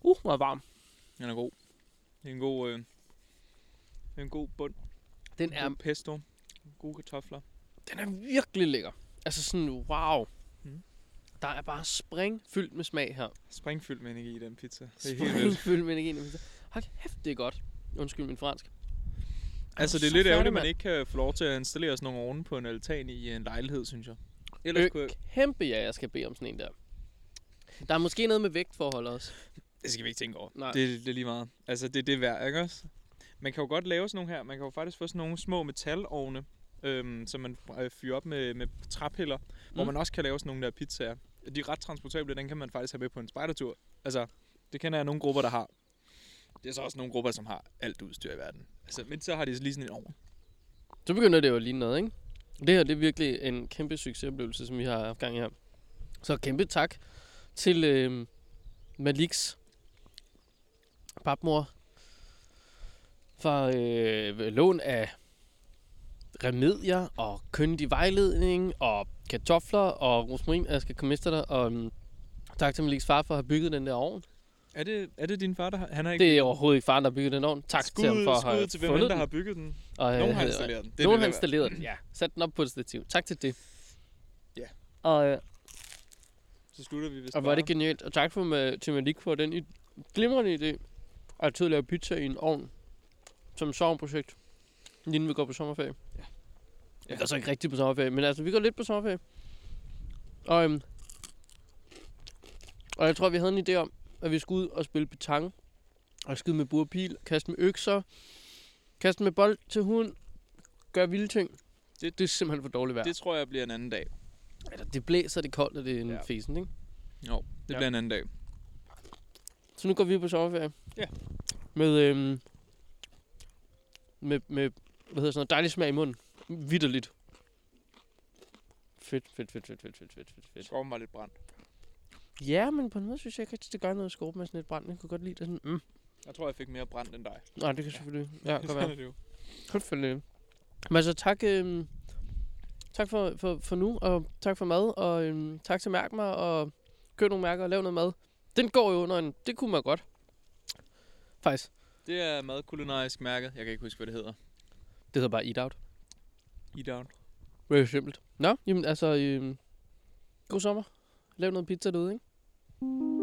Uh, hvor varm. Den er god. Det er en god, øh, det er en god bund. Den En er, god pesto. Gode kartofler. den er virkelig lækker. Altså sådan, wow. Mm. Der er bare spring fyldt med smag her. Springfyldt med energi i den pizza. Det er helt Spring vildt. fyldt med energi i den pizza. Hold kæft, det er godt. Undskyld min fransk. Altså, det er så lidt ærgerligt, at man ikke kan få lov til at installere sådan nogle ovne på en altan i en lejlighed, synes jeg. Ellers Øh, kunne jeg... kæmpe ja, jeg skal bede om sådan en der. Der er måske noget med vægtforhold også. Det skal vi ikke tænke over. Nej. Det, det er lige meget. Altså, det er det værd, ikke også? Man kan jo godt lave sådan nogle her. Man kan jo faktisk få sådan nogle små metalovne, øhm, som man øh, fyrer op med, med træpiller, mm. hvor man også kan lave sådan nogle der pizzaer. De er ret transportable, den kan man faktisk have med på en spejdertur. Altså, det kender jeg nogle grupper, der har. Det er så også nogle grupper, som har alt udstyr i verden. Altså, men så har de lige sådan en ovn. Så begynder det jo at ligne noget, ikke? Det her det er virkelig en kæmpe succesoplevelse, som vi har haft gang i her. Så kæmpe tak til øh, Maliks papmor for øh, lån af remedier og køndig vejledning og kartofler og rosmarin. Jeg skal komme efter dig. Og um, tak til Maliks far for at have bygget den der ovn. Er det, er det din far, der har... Han har ikke... Det er overhovedet ikke faren, der har bygget den ovn. Tak skud, til ham for at have til hvem fundet der har bygget den. Og, Nogen øh, har øh, installeret den. Det Nogen har installeret den, ja. Sat den op på et stativ. Tak til det. Ja. Og, øh, Så slutter vi vist og var det genialt. Og tak for med, til Malik for den i, glimrende idé. Til at lave pizza i en ovn. Som sommerprojekt. Inden vi går på sommerferie. Ja. Vi går så ikke rigtig på sommerferie, men altså, vi går lidt på sommerferie. Og, øhm, og jeg tror, vi havde en idé om, at vi skulle ud og spille petang. Og skyde med bur og pil, kaste med økser, kaste med bold til hunden, gøre vilde ting. Det, det er simpelthen for dårligt vejr. Det tror jeg bliver en anden dag. Eller, det blæser, det er koldt, og det er en ja. fesen, ikke? Jo, det Ja. bliver en anden dag. Så nu går vi på sommerferie. Ja. Med, øhm, med, med, hvad hedder sådan noget, dejlig smag i munden. Vitterligt. Fedt, fedt, fedt, fedt, fedt, fedt, fedt, fedt, fedt. Skoven var lidt brændt. Ja, men på en måde synes jeg ikke rigtig, det gør noget at skubbe med sådan et brand. Jeg kunne godt lide det sådan, mm. Jeg tror, jeg fik mere brændt end dig. Nej, det kan selvfølgelig, ja, godt være. Sådan er det jo. Selvfølgelig. Men altså, tak, øhm, tak for, for, for nu, og tak for mad, og øhm, tak til Mærk mig, og køb nogle mærker og lav noget mad. Den går jo under en, det kunne man godt. Faktisk. Det er madkulinarisk mærket. Jeg kan ikke huske, hvad det hedder. Det hedder bare Eat Out. Eat out. Er simpelt. Nå, jamen altså, øhm, god sommer. Lav noget pizza derude, ikke?